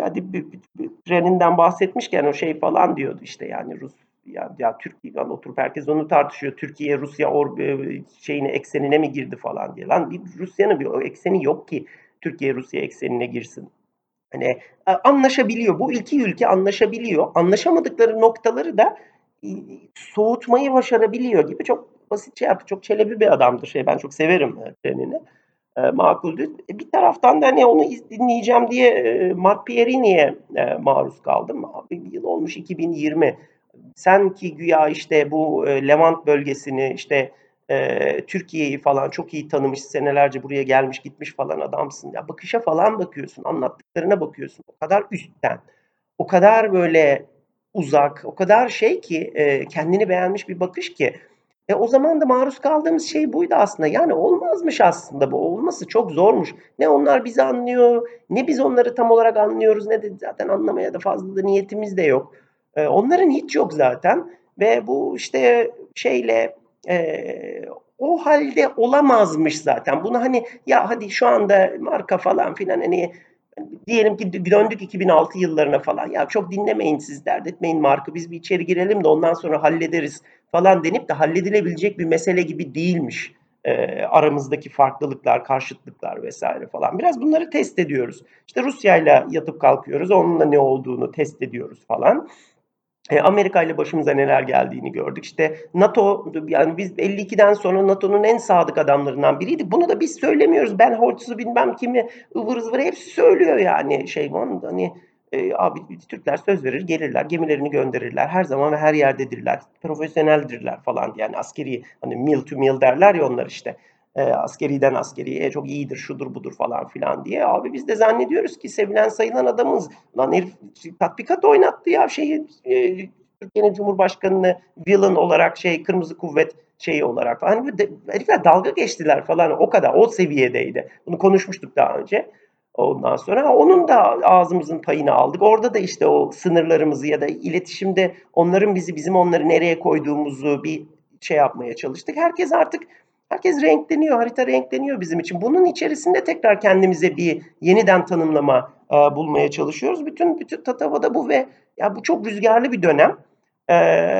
B: hadi bir, bir, bir, treninden bahsetmişken o şey falan diyordu işte yani Rus ya, ya Türkiye yani oturup herkes onu tartışıyor. Türkiye Rusya or, e, şeyine eksenine mi girdi falan diye. Lan Rusya'nın bir ekseni yok ki Türkiye Rusya eksenine girsin. Hani e, anlaşabiliyor. Bu iki ülke anlaşabiliyor. Anlaşamadıkları noktaları da e, soğutmayı başarabiliyor gibi çok basit şey yaptı. Çok çelebi bir adamdır. Şey ben çok severim Trenini. E, makuldü. Bir taraftan da hani onu dinleyeceğim diye Mark Pierini'ye e, maruz kaldım. Abi yıl olmuş 2020. Sen ki güya işte bu e, Levant bölgesini işte e, Türkiye'yi falan çok iyi tanımış, senelerce buraya gelmiş gitmiş falan adamsın. Ya bakışa falan bakıyorsun, anlattıklarına bakıyorsun. O kadar üstten, o kadar böyle uzak, o kadar şey ki e, kendini beğenmiş bir bakış ki. E, o zaman da maruz kaldığımız şey buydu aslında. Yani olmazmış aslında bu. Olması çok zormuş. Ne onlar bizi anlıyor, ne biz onları tam olarak anlıyoruz, ne de zaten anlamaya da fazla da niyetimiz de yok. E, onların hiç yok zaten. Ve bu işte şeyle e, o halde olamazmış zaten. Bunu hani ya hadi şu anda marka falan filan hani diyelim ki döndük 2006 yıllarına falan ya çok dinlemeyin siz dert etmeyin marka biz bir içeri girelim de ondan sonra hallederiz falan denip de halledilebilecek bir mesele gibi değilmiş e, aramızdaki farklılıklar, karşıtlıklar vesaire falan. Biraz bunları test ediyoruz. İşte Rusya ile yatıp kalkıyoruz, onunla ne olduğunu test ediyoruz falan. E, Amerika ile başımıza neler geldiğini gördük. İşte NATO yani biz 52'den sonra NATO'nun en sadık adamlarından biriydik. Bunu da biz söylemiyoruz. Ben Holtz'u bilmem kimi ıvır zıvır hepsi söylüyor yani şey var hani e, abi Türkler söz verir gelirler gemilerini gönderirler her zaman ve her yerdedirler profesyoneldirler falan yani askeri hani mil to mil derler ya onlar işte e, askeriden askeriye çok iyidir şudur budur falan filan diye. Abi biz de zannediyoruz ki sevilen sayılan adamız. Lan herif tatbikat oynattı ya şeyi e, Türkiye'nin Cumhurbaşkanı'nı villain olarak şey kırmızı kuvvet şeyi olarak falan. Hani de, herifler dalga geçtiler falan o kadar o seviyedeydi. Bunu konuşmuştuk daha önce. Ondan sonra onun da ağzımızın payını aldık. Orada da işte o sınırlarımızı ya da iletişimde onların bizi bizim onları nereye koyduğumuzu bir şey yapmaya çalıştık. Herkes artık Herkes renkleniyor, harita renkleniyor bizim için. Bunun içerisinde tekrar kendimize bir yeniden tanımlama e, bulmaya çalışıyoruz. Bütün bütün Tatava'da bu ve ya bu çok rüzgarlı bir dönem. E,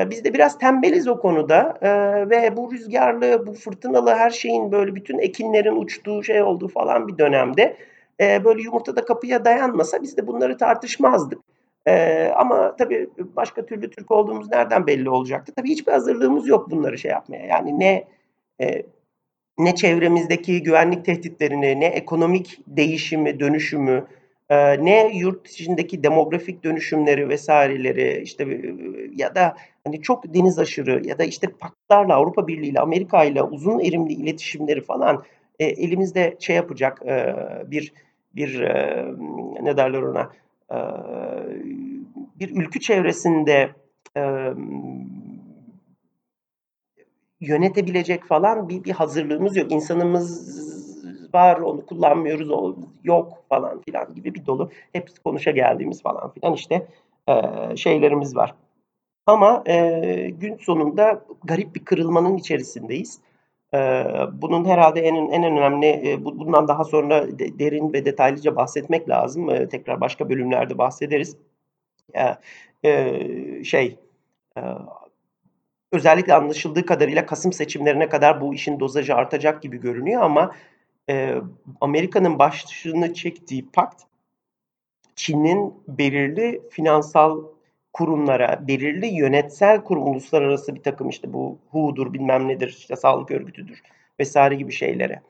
B: biz de biraz tembeliz o konuda e, ve bu rüzgarlı, bu fırtınalı her şeyin böyle bütün ekinlerin uçtuğu şey olduğu falan bir dönemde e, böyle yumurtada kapıya dayanmasa biz de bunları tartışmazdık. E, ama tabii başka türlü Türk olduğumuz nereden belli olacaktı? Tabii hiçbir hazırlığımız yok bunları şey yapmaya. Yani ne e, ne çevremizdeki güvenlik tehditlerini, ne ekonomik değişimi, dönüşümü, e, ne yurt içindeki demografik dönüşümleri vesaireleri işte e, ya da hani çok deniz aşırı ya da işte paktlarla Avrupa Birliği ile Amerika ile uzun erimli iletişimleri falan e, elimizde şey yapacak bir bir ne derler ona bir ülkü çevresinde yönetebilecek falan bir, bir hazırlığımız yok. İnsanımız var onu kullanmıyoruz o yok falan filan gibi bir dolu hep konuşa geldiğimiz falan filan işte e, şeylerimiz var. Ama e, gün sonunda garip bir kırılmanın içerisindeyiz. E, bunun herhalde en en önemli e, bundan daha sonra de, derin ve detaylıca bahsetmek lazım. E, tekrar başka bölümlerde bahsederiz. E, e, şey e, özellikle anlaşıldığı kadarıyla Kasım seçimlerine kadar bu işin dozajı artacak gibi görünüyor ama e, Amerika'nın başını çektiği pakt Çin'in belirli finansal kurumlara, belirli yönetsel kurum, uluslararası bir takım işte bu WHO'dur bilmem nedir, işte sağlık örgütüdür vesaire gibi şeylere,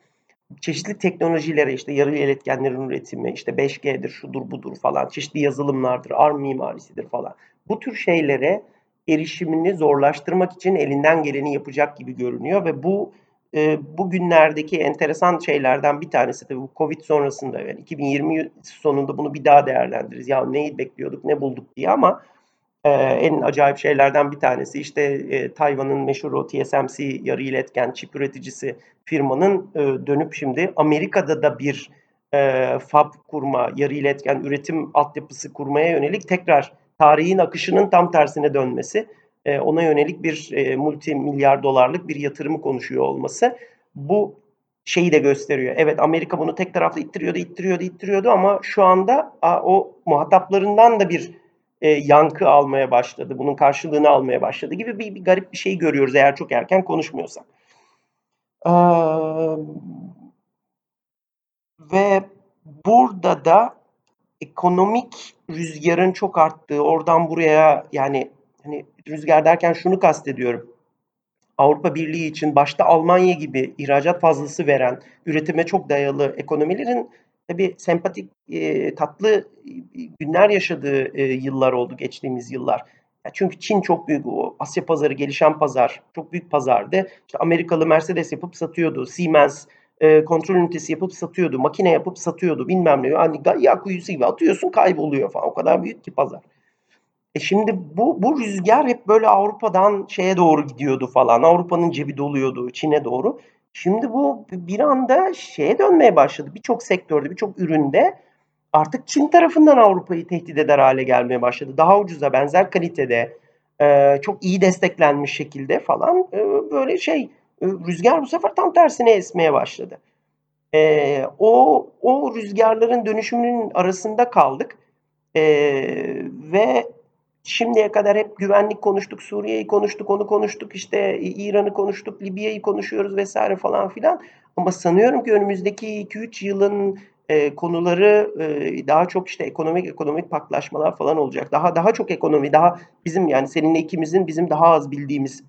B: çeşitli teknolojilere işte yarı iletkenlerin üretimi, işte 5G'dir, şudur budur falan, çeşitli yazılımlardır, ARM mimarisidir falan. Bu tür şeylere erişimini zorlaştırmak için elinden geleni yapacak gibi görünüyor ve bu e, bugünlerdeki enteresan şeylerden bir tanesi tabii bu Covid sonrasında yani 2020 sonunda bunu bir daha değerlendiririz. Ya neyi bekliyorduk, ne bulduk diye ama e, en acayip şeylerden bir tanesi işte e, Tayvan'ın meşhur o TSMC yarı iletken çip üreticisi firmanın e, dönüp şimdi Amerika'da da bir e, fab kurma, yarı iletken üretim altyapısı kurmaya yönelik tekrar tarihin akışının tam tersine dönmesi, e, ona yönelik bir e, multi milyar dolarlık bir yatırımı konuşuyor olması bu şeyi de gösteriyor. Evet Amerika bunu tek taraflı ittiriyordu, ittiriyordu, ittiriyordu ama şu anda a, o muhataplarından da bir e, yankı almaya başladı. Bunun karşılığını almaya başladı gibi bir, bir garip bir şey görüyoruz eğer çok erken konuşmuyorsak. Ee, ve burada da ekonomik rüzgarın çok arttığı, oradan buraya yani hani rüzgar derken şunu kastediyorum. Avrupa Birliği için başta Almanya gibi ihracat fazlası veren, üretime çok dayalı ekonomilerin tabii sempatik, e, tatlı günler yaşadığı e, yıllar oldu geçtiğimiz yıllar. Ya çünkü Çin çok büyük, o Asya pazarı, gelişen pazar, çok büyük pazardı. İşte Amerikalı Mercedes yapıp satıyordu, Siemens e, kontrol ünitesi yapıp satıyordu, makine yapıp satıyordu, bilmem ne. Hani ya kuyusu gibi atıyorsun kayboluyor falan. O kadar büyük ki pazar. E şimdi bu, bu rüzgar hep böyle Avrupa'dan şeye doğru gidiyordu falan. Avrupa'nın cebi doluyordu Çin'e doğru. Şimdi bu bir anda şeye dönmeye başladı. Birçok sektörde, birçok üründe artık Çin tarafından Avrupa'yı tehdit eder hale gelmeye başladı. Daha ucuza, benzer kalitede, e, çok iyi desteklenmiş şekilde falan e, böyle şey rüzgar bu sefer tam tersine esmeye başladı. E, o o rüzgarların dönüşümünün arasında kaldık e, ve şimdiye kadar hep güvenlik konuştuk, Suriye'yi konuştuk, onu konuştuk, işte İran'ı konuştuk, Libya'yı konuşuyoruz vesaire falan filan. Ama sanıyorum ki önümüzdeki 2-3 yılın e, konuları e, daha çok işte ekonomik ekonomik paklaşmalar falan olacak. Daha daha çok ekonomi, daha bizim yani seninle ikimizin bizim daha az bildiğimiz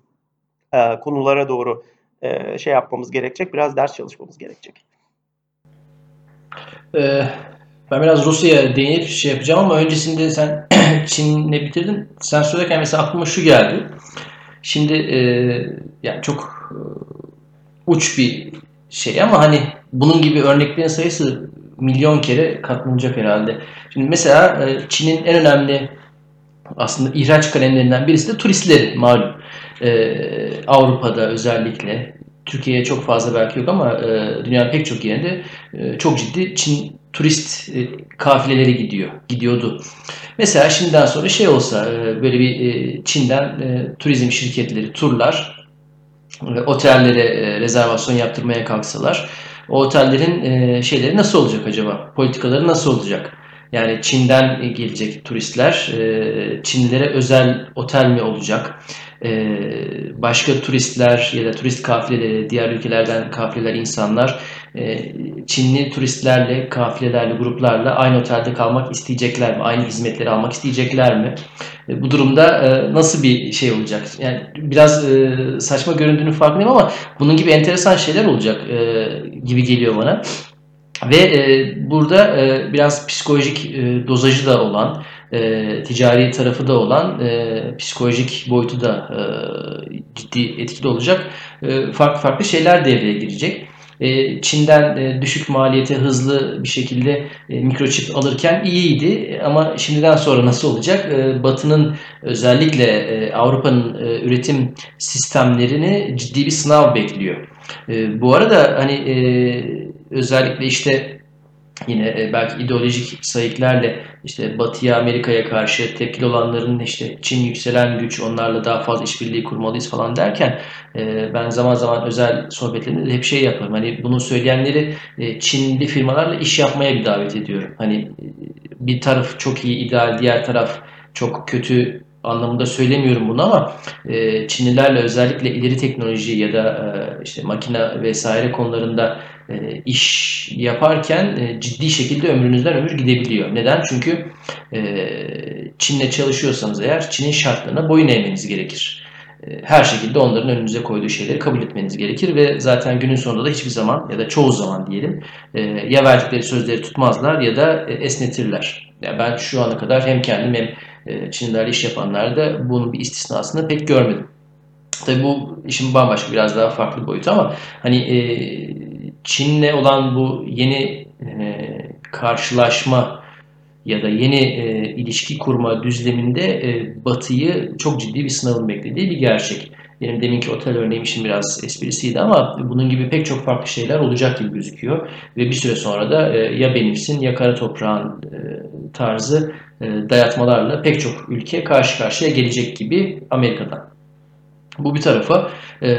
B: e, konulara doğru e, şey yapmamız gerekecek. Biraz ders çalışmamız gerekecek.
A: Ee, ben biraz Rusya'ya değinip şey yapacağım ama öncesinde sen Çin'le bitirdin. Sen söylerken mesela aklıma şu geldi. Şimdi e, yani çok e, uç bir şey ama hani bunun gibi örneklerin sayısı milyon kere katlanacak herhalde. Şimdi mesela e, Çin'in en önemli aslında ihraç kalemlerinden birisi de turistleri malum. Ee, Avrupa'da özellikle Türkiye'ye çok fazla belki yok ama e, dünyanın pek çok yerinde e, çok ciddi Çin turist e, kafileleri gidiyor, gidiyordu. Mesela şimdiden sonra şey olsa e, böyle bir e, Çin'den e, turizm şirketleri, turlar e, otellere e, rezervasyon yaptırmaya kalksalar o otellerin e, şeyleri nasıl olacak acaba? Politikaları nasıl olacak? Yani Çin'den gelecek turistler, e, Çinlilere özel otel mi olacak? E, başka turistler ya da turist kafileleri, diğer ülkelerden kafileler, insanlar e, Çinli turistlerle, kafilelerle, gruplarla aynı otelde kalmak isteyecekler mi? Aynı hizmetleri almak isteyecekler mi? Bu durumda nasıl bir şey olacak? Yani biraz saçma göründüğünü farkındayım ama bunun gibi enteresan şeyler olacak gibi geliyor bana. Ve e, burada e, biraz psikolojik e, dozajı da olan, e, ticari tarafı da olan, e, psikolojik boyutu da e, ciddi etkili olacak e, farklı farklı şeyler devreye girecek. E, Çin'den e, düşük maliyete hızlı bir şekilde e, mikroçip alırken iyiydi ama şimdiden sonra nasıl olacak? Batı'nın özellikle Avrupa'nın üretim sistemlerini ciddi bir sınav bekliyor. Bu arada hani özellikle işte yine belki ideolojik sayıklarla işte Batı'ya, Amerika'ya karşı tepkili olanların işte Çin yükselen güç, onlarla daha fazla işbirliği kurmalıyız falan derken e, ben zaman zaman özel sohbetlerimde hep şey yaparım. Hani bunu söyleyenleri e, Çinli firmalarla iş yapmaya bir davet ediyorum. Hani e, bir taraf çok iyi, ideal, diğer taraf çok kötü anlamında söylemiyorum bunu ama e, Çinlilerle özellikle ileri teknoloji ya da e, işte makine vesaire konularında e, iş yaparken e, ciddi şekilde ömrünüzden ömür gidebiliyor. Neden? Çünkü e, Çin'le çalışıyorsanız eğer Çin'in şartlarına boyun eğmeniz gerekir. E, her şekilde onların önünüze koyduğu şeyleri kabul etmeniz gerekir ve zaten günün sonunda da hiçbir zaman ya da çoğu zaman diyelim ya verdikleri sözleri tutmazlar ya da esnetirler. Yani ben şu ana kadar hem kendim hem e, Çinlilerle iş yapanlarda bunun bir istisnasını pek görmedim. Tabii bu işin bambaşka biraz daha farklı boyutu ama hani e, Çin'le olan bu yeni e, karşılaşma ya da yeni e, ilişki kurma düzleminde e, Batı'yı çok ciddi bir sınavın beklediği bir gerçek. Benim deminki otel örneğim için biraz esprisiydi ama bunun gibi pek çok farklı şeyler olacak gibi gözüküyor. Ve bir süre sonra da e, ya benimsin ya kara toprağın e, tarzı e, dayatmalarla pek çok ülke karşı karşıya gelecek gibi Amerika'dan. Bu bir tarafa. E,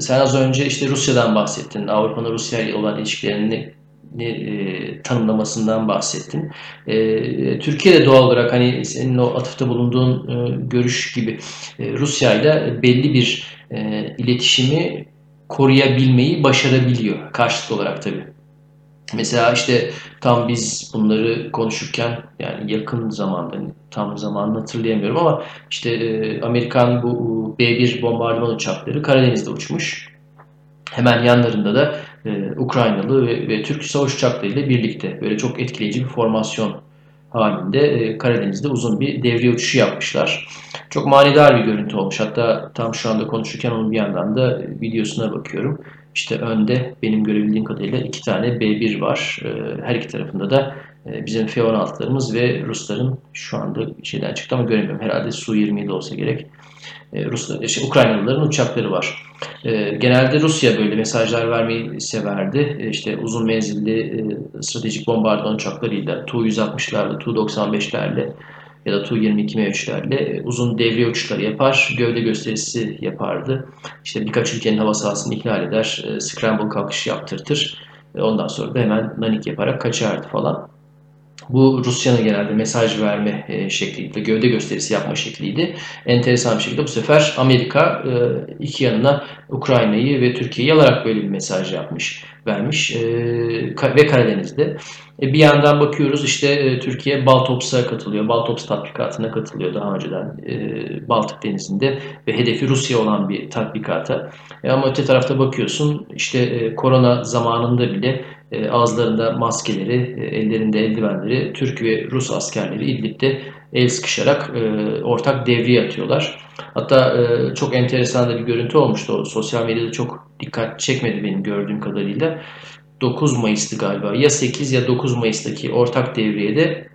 A: sen az önce işte Rusya'dan bahsettin. Avrupa'nın Rusya ile olan ilişkilerini e, tanımlamasından bahsettin. E, Türkiye'de doğal olarak hani senin o atıfta bulunduğun e, görüş gibi e, Rusya ile belli bir e, iletişimi koruyabilmeyi başarabiliyor karşılıklı olarak tabii. Mesela işte tam biz bunları konuşurken yani yakın zamanda hani tam zamanını hatırlayamıyorum ama işte e, Amerikan bu B-1 bombardıman uçakları Karadeniz'de uçmuş. Hemen yanlarında da e, Ukraynalı ve, ve Türk savaş uçaklarıyla birlikte böyle çok etkileyici bir formasyon halinde e, Karadeniz'de uzun bir devriye uçuşu yapmışlar. Çok manidar bir görüntü olmuş. Hatta tam şu anda konuşurken onun bir yandan da videosuna bakıyorum. İşte önde benim görebildiğim kadarıyla iki tane B1 var. E, her iki tarafında da e, bizim F-16'larımız ve Rusların şu anda şeyden çıktı ama göremiyorum. Herhalde Su-27 olsa gerek. E, Ruslar, işte Ukraynalıların uçakları var. E, genelde Rusya böyle mesajlar vermeyi severdi. E, işte uzun menzilli e, stratejik bombardıman uçaklarıyla, Tu-160'larla, Tu-95'lerle ya da Tu-22 M3'lerle e, uzun devriye uçuşları yapar, gövde gösterisi yapardı. İşte birkaç ülkenin hava sahasını ihlal eder, e, scramble kalkış yaptırtır. E, ondan sonra da hemen nanik yaparak kaçardı falan. Bu Rusya'nın genelde mesaj verme e, şekliydi, gövde gösterisi yapma şekliydi. Enteresan bir şekilde bu sefer Amerika e, iki yanına Ukrayna'yı ve Türkiye'yi alarak böyle bir mesaj yapmış, vermiş e, ve Karadeniz'de. Bir yandan bakıyoruz işte Türkiye Baltops'a katılıyor, Baltops tatbikatına katılıyor daha önceden Baltık Denizi'nde ve hedefi Rusya olan bir tatbikata. Ama öte tarafta bakıyorsun işte korona zamanında bile e, ağızlarında maskeleri, e, ellerinde eldivenleri Türk ve Rus askerleri İdlib'de el sıkışarak e, ortak devriye atıyorlar. Hatta çok enteresan da bir görüntü olmuştu. O sosyal medyada çok dikkat çekmedi benim gördüğüm kadarıyla. 9 Mayıs'tı galiba. Ya 8 ya 9 Mayıs'taki ortak devriyede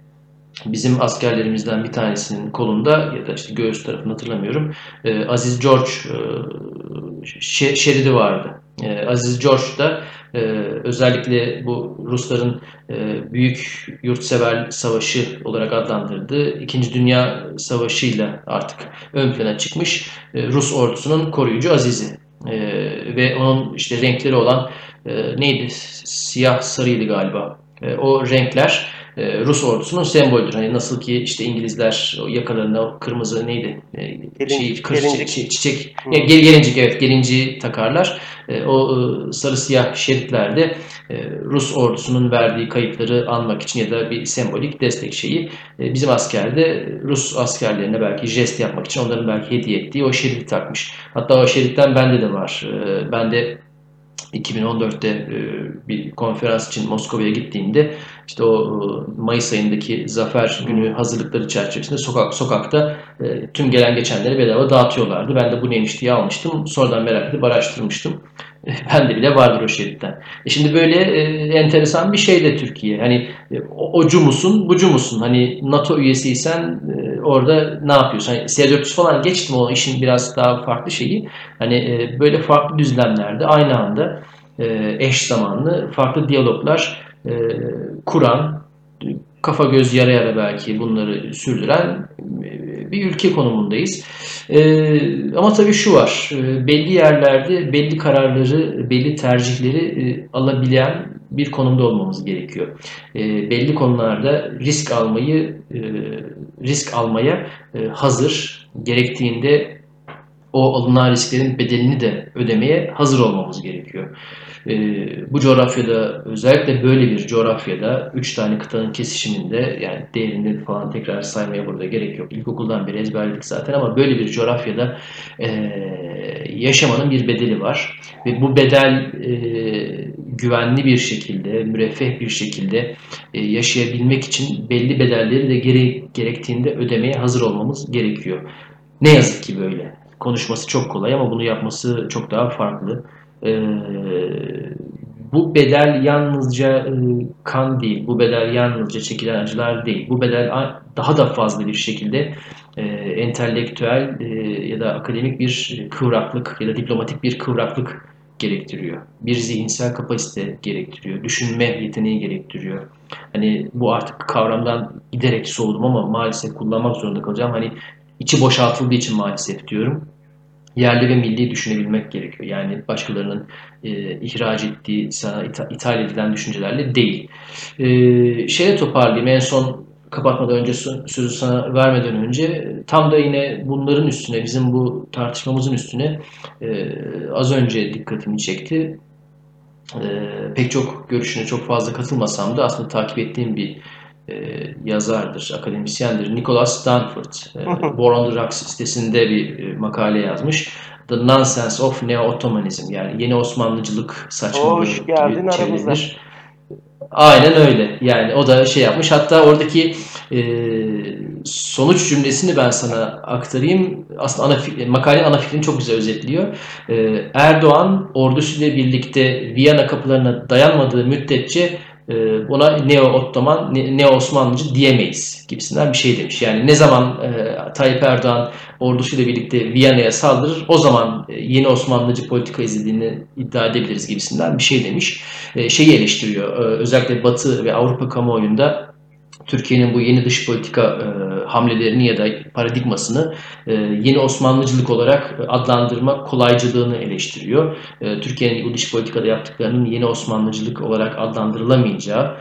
A: bizim askerlerimizden bir tanesinin kolunda ya da işte göğüs tarafını hatırlamıyorum. Aziz George şeridi vardı. Aziz George da ee, özellikle bu Rusların e, büyük yurtsever savaşı olarak adlandırdığı İkinci Dünya Savaşı'yla artık ön plana çıkmış e, Rus ordusunun koruyucu azizi. E, ve onun işte renkleri olan e, neydi? Siyah sarıydı galiba. E, o renkler e, Rus ordusunun sembolüdür. Hani nasıl ki işte İngilizler yakalarına kırmızı neydi? E, şey, kır,
B: gelincik.
A: çiçek, çiçek e, gel, gelincik evet gelinciği takarlar. E, o e, sarı siyah şeritlerde e, Rus ordusunun verdiği kayıpları anmak için ya da bir sembolik destek şeyi e, bizim askerde Rus askerlerine belki jest yapmak için onların belki hediye ettiği o şeridi takmış. Hatta o şeritten bende de var. E, ben de 2014'te e, bir konferans için Moskova'ya gittiğimde işte o e, Mayıs ayındaki Zafer Günü hazırlıkları çerçevesinde sokak sokakta e, tüm gelen geçenleri bedava dağıtıyorlardı. Ben de bu neymiş diye almıştım. Sonradan merak edip araştırmıştım. Ben de bile vardır o şeritten. E şimdi böyle e, enteresan bir şey de Türkiye. Hani e, ocu musun, bucu musun? Hani NATO üyesiysen e, orada ne yapıyorsun? Hani S-400 falan geçtim o işin biraz daha farklı şeyi. Hani e, böyle farklı düzlemlerde aynı anda eş zamanlı farklı diyaloglar e, kuran, kafa göz yara yara belki bunları sürdüren e, bir ülke konumundayız. Ama tabii şu var, e, belli yerlerde belli kararları, belli tercihleri e, alabilen bir konumda olmamız gerekiyor. E, belli konularda risk almayı, e, risk almaya e, hazır, gerektiğinde o alınan risklerin bedelini de ödemeye hazır olmamız gerekiyor. E, bu coğrafyada özellikle böyle bir coğrafyada üç tane kıtanın kesişiminde yani değerini falan tekrar saymaya burada gerek yok. İlkokuldan beri ezberledik zaten ama böyle bir coğrafyada e, yaşamanın bir bedeli var. Ve bu bedel e, güvenli bir şekilde, müreffeh bir şekilde e, yaşayabilmek için belli bedelleri de gere gerektiğinde ödemeye hazır olmamız gerekiyor. Ne yazık ki böyle. Konuşması çok kolay ama bunu yapması çok daha farklı. Ee, bu bedel yalnızca e, kan değil, bu bedel yalnızca çekilen acılar değil. Bu bedel daha da fazla bir şekilde e, entelektüel e, ya da akademik bir kıvraklık ya da diplomatik bir kıvraklık gerektiriyor. Bir zihinsel kapasite gerektiriyor. Düşünme yeteneği gerektiriyor. Hani bu artık kavramdan giderek soğudum ama maalesef kullanmak zorunda kalacağım. Hani içi boşaltıldığı için maalesef diyorum yerli ve milli düşünebilmek gerekiyor. Yani başkalarının e, ihraç ettiği, sana ita, ithal edilen düşüncelerle değil. E, şeye toparlayayım en son kapatmadan önce sözü sana vermeden önce tam da yine bunların üstüne bizim bu tartışmamızın üstüne e, az önce dikkatimi çekti. E, pek çok görüşüne çok fazla katılmasam da aslında takip ettiğim bir e, yazardır, akademisyendir. Nicholas Stanford, e, War on the Rocks sitesinde bir e, makale yazmış. The Nonsense of Neo-Ottomanism yani yeni Osmanlıcılık saçmalığı
B: Hoş geldin aramıza.
A: Aynen öyle. Yani o da şey yapmış. Hatta oradaki e, sonuç cümlesini ben sana aktarayım. Aslında ana makalenin ana fikrini çok güzel özetliyor. E, Erdoğan ordusuyla birlikte Viyana kapılarına dayanmadığı müddetçe ee, buna Neo-Ottoman, Neo-Osmanlıcı diyemeyiz gibisinden bir şey demiş. Yani ne zaman e, Tayyip Erdoğan ordusuyla birlikte Viyana'ya saldırır o zaman e, yeni Osmanlıcı politika izlediğini iddia edebiliriz gibisinden bir şey demiş. E, şeyi eleştiriyor. E, özellikle Batı ve Avrupa kamuoyunda Türkiye'nin bu yeni dış politika e, hamlelerini ya da paradigmasını e, yeni Osmanlıcılık olarak adlandırma kolaycılığını eleştiriyor. E, Türkiye'nin bu dış politikada yaptıklarının yeni Osmanlıcılık olarak adlandırılamayacağı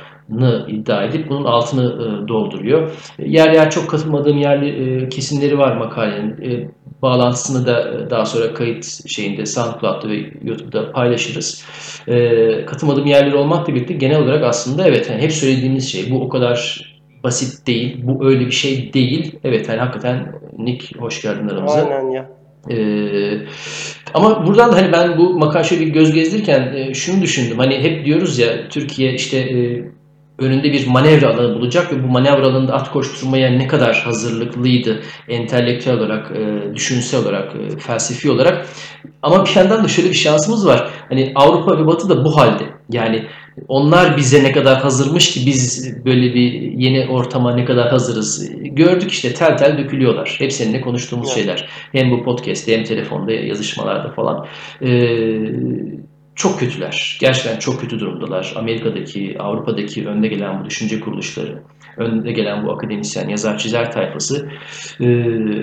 A: iddia edip bunun altını e, dolduruyor. Yer yer çok katılmadığım yerli e, kesimleri var makalenin. E, bağlantısını da e, daha sonra kayıt şeyinde SoundCloud'da ve YouTube'da paylaşırız. E, katılmadığım yerleri olmakla birlikte genel olarak aslında evet yani hep söylediğimiz şey bu o kadar basit değil. Bu öyle bir şey değil. Evet yani hakikaten Nick hoş geldin aramıza.
B: Aynen ya.
A: Ee, ama buradan da hani ben bu makale bir göz gezdirirken e, şunu düşündüm. Hani hep diyoruz ya Türkiye işte e, önünde bir manevra alanı bulacak ve bu manevra alanında at koşturmaya ne kadar hazırlıklıydı entelektüel olarak, e, düşünsel olarak, e, felsefi olarak. Ama bir yandan da şöyle bir şansımız var. Hani Avrupa ve Batı da bu halde. Yani onlar bize ne kadar hazırmış ki biz böyle bir yeni ortama ne kadar hazırız. Gördük işte tel tel dökülüyorlar. Hep seninle konuştuğumuz evet. şeyler. Hem bu podcast'te hem telefonda yazışmalarda falan. Ee, çok kötüler. Gerçekten çok kötü durumdalar. Amerika'daki, Avrupa'daki önde gelen bu düşünce kuruluşları, önde gelen bu akademisyen, yazar, çizer tayfası e,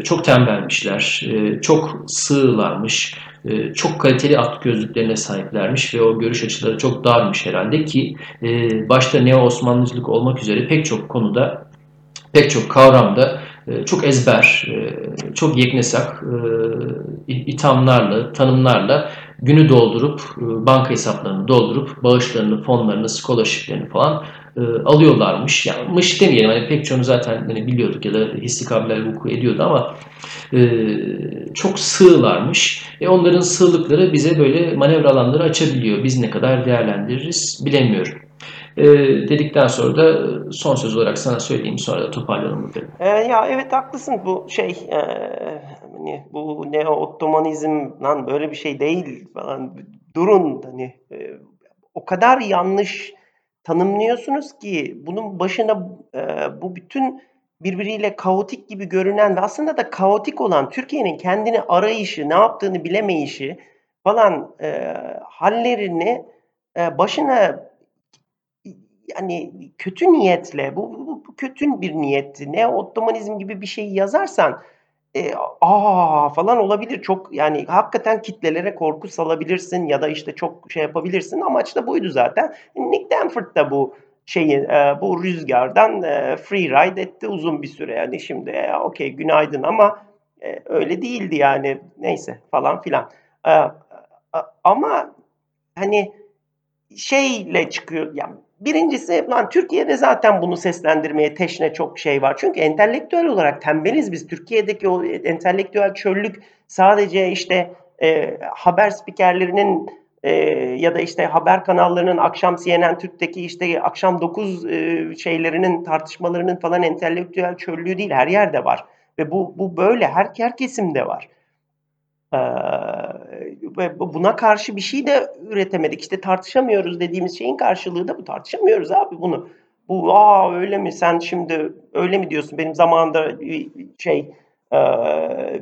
A: çok tembelmişler, e, çok sığlarmış, e, çok kaliteli at gözlüklerine sahiplermiş ve o görüş açıları çok darmış herhalde ki e, başta Neo-Osmanlıcılık olmak üzere pek çok konuda, pek çok kavramda e, çok ezber, çok yeknesak ithamlarla, tanımlarla günü doldurup, banka hesaplarını doldurup, bağışlarını, fonlarını, scholarshiplerini falan alıyorlarmış. Yani mış demeyelim, hani pek çoğunu zaten hani biliyorduk ya da hissi kabiler vuku ediyordu ama çok sığlarmış. E onların sığlıkları bize böyle manevra alanları açabiliyor. Biz ne kadar değerlendiririz bilemiyorum. E, dedikten sonra da son söz olarak sana söyleyeyim sonra da toparlayalım burada.
B: E, ya evet haklısın bu şey e, hani bu neo Ottomanizm lan böyle bir şey değil falan durun hani e, o kadar yanlış tanımlıyorsunuz ki bunun başına e, bu bütün birbiriyle kaotik gibi görünen ve aslında da kaotik olan Türkiye'nin kendini arayışı, ne yaptığını bilemeyişi falan e, hallerini e, başına yani kötü niyetle, bu, bu, bu kötü bir niyetti. Ne Ottomanizm gibi bir şey yazarsan e, aa falan olabilir. Çok yani hakikaten kitlelere korku salabilirsin ya da işte çok şey yapabilirsin. Amaç da buydu zaten. Nick Danford da bu şeyi e, bu rüzgardan e, free ride etti uzun bir süre. Yani şimdi e, okey günaydın ama e, öyle değildi yani neyse falan filan. E, ama hani şeyle çıkıyor yani birincisi lan Türkiye'de zaten bunu seslendirmeye teşne çok şey var. Çünkü entelektüel olarak tembeliz biz. Türkiye'deki o entelektüel çöllük sadece işte e, haber spikerlerinin e, ya da işte haber kanallarının akşam CNN Türk'teki işte akşam 9 e, şeylerinin tartışmalarının falan entelektüel çöllüğü değil her yerde var. Ve bu bu böyle her her kesimde var. Ee, ve buna karşı bir şey de üretemedik. İşte tartışamıyoruz dediğimiz şeyin karşılığı da bu. Tartışamıyoruz abi bunu. Bu aa öyle mi sen şimdi öyle mi diyorsun? Benim zamanında bir şey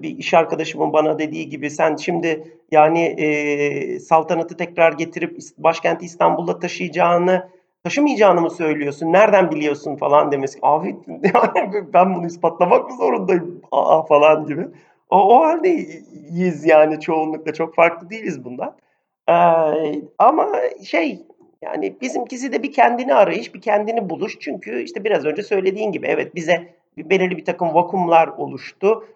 B: bir iş arkadaşımın bana dediği gibi sen şimdi yani e, saltanatı tekrar getirip başkenti İstanbul'da taşıyacağını taşımayacağını mı söylüyorsun? Nereden biliyorsun falan demesi. Abi ben bunu ispatlamak mı zorundayım? Aa falan gibi. O, o haldeyiz yani çoğunlukla çok farklı değiliz bundan. Ee, ama şey yani bizimkisi de bir kendini arayış, bir kendini buluş. Çünkü işte biraz önce söylediğin gibi evet bize belirli bir takım vakumlar oluştu.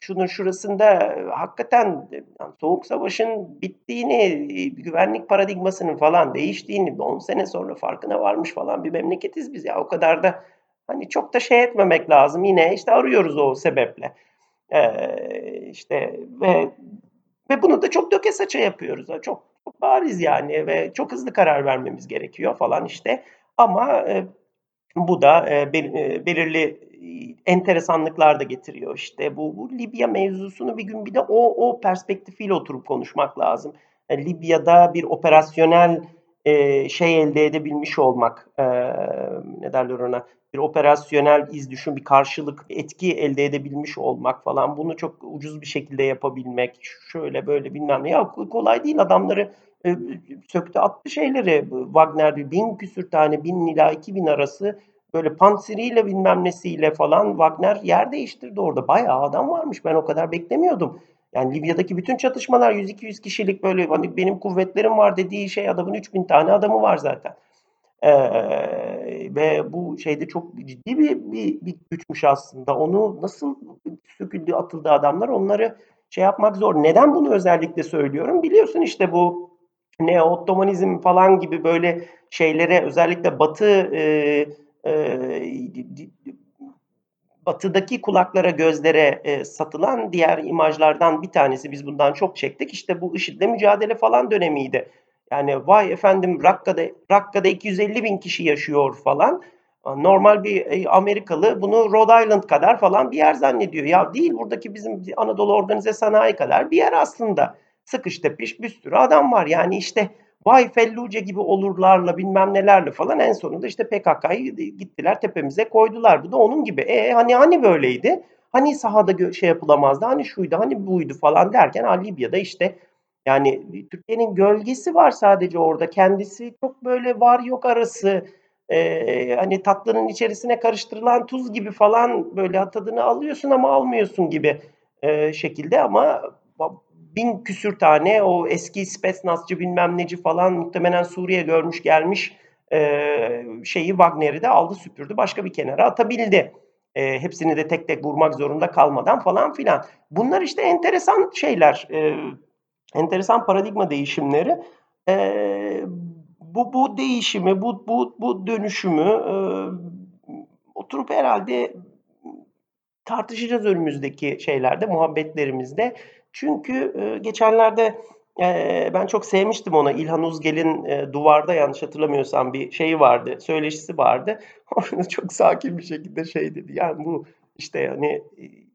B: Şunun şurasında hakikaten yani Soğuk Savaş'ın bittiğini, güvenlik paradigmasının falan değiştiğini 10 sene sonra farkına varmış falan bir memleketiz biz ya. O kadar da hani çok da şey etmemek lazım. Yine işte arıyoruz o sebeple. Ee, işte ve ve bunu da çok döke saça yapıyoruz. Çok, çok bariz yani ve çok hızlı karar vermemiz gerekiyor falan işte. Ama e, bu da e, belirli enteresanlıklar da getiriyor. İşte bu, bu Libya mevzusunu bir gün bir de o o perspektifiyle oturup konuşmak lazım. Yani Libya'da bir operasyonel e, şey elde edebilmiş olmak, e, ne derler ona, bir operasyonel iz düşün, bir karşılık, bir etki elde edebilmiş olmak falan. Bunu çok ucuz bir şekilde yapabilmek, şöyle böyle bilmem ne. Ya kolay değil adamları e, söktü attı şeyleri. Wagner bir bin küsür tane, bin ila iki bin arası böyle panseriyle bilmem nesiyle falan Wagner yer değiştirdi orada. Bayağı adam varmış. Ben o kadar beklemiyordum. Yani Libya'daki bütün çatışmalar 100-200 kişilik böyle hani benim kuvvetlerim var dediği şey adamın 3000 tane adamı var zaten. Ee, ve bu şeyde çok ciddi bir, bir, bir güçmüş aslında. Onu nasıl söküldü, atıldı adamlar onları şey yapmak zor. Neden bunu özellikle söylüyorum? Biliyorsun işte bu ne Ottomanizm falan gibi böyle şeylere özellikle Batı e, e, batıdaki kulaklara gözlere e, satılan diğer imajlardan bir tanesi biz bundan çok çektik. İşte bu IŞİD'le mücadele falan dönemiydi. Yani vay efendim Rakka'da, Rakka'da 250 bin kişi yaşıyor falan. Normal bir e, Amerikalı bunu Rhode Island kadar falan bir yer zannediyor. Ya değil buradaki bizim Anadolu Organize Sanayi kadar bir yer aslında. Sıkış tepiş bir sürü adam var. Yani işte vay felluce gibi olurlarla bilmem nelerle falan en sonunda işte PKK'yı gittiler tepemize koydular. Bu da onun gibi. E hani hani böyleydi? Hani sahada şey yapılamazdı? Hani şuydu, hani buydu falan derken ha, Libya'da işte yani Türkiye'nin gölgesi var sadece orada. Kendisi çok böyle var yok arası e, hani tatlının içerisine karıştırılan tuz gibi falan böyle tadını alıyorsun ama almıyorsun gibi e, şekilde ama bin küsür tane o eski Spetsnazcı bilmem neci falan muhtemelen Suriye görmüş gelmiş e, şeyi Wagner'i de aldı süpürdü başka bir kenara atabildi. E, hepsini de tek tek vurmak zorunda kalmadan falan filan. Bunlar işte enteresan şeyler, e, enteresan paradigma değişimleri. E, bu bu değişimi, bu bu bu dönüşümü e, oturup herhalde tartışacağız önümüzdeki şeylerde, muhabbetlerimizde. Çünkü e, geçenlerde e, ben çok sevmiştim ona. İlhan Uzgel'in e, Duvarda yanlış hatırlamıyorsam bir şeyi vardı, söyleşisi vardı. Orada çok sakin bir şekilde şey dedi. Yani bu işte hani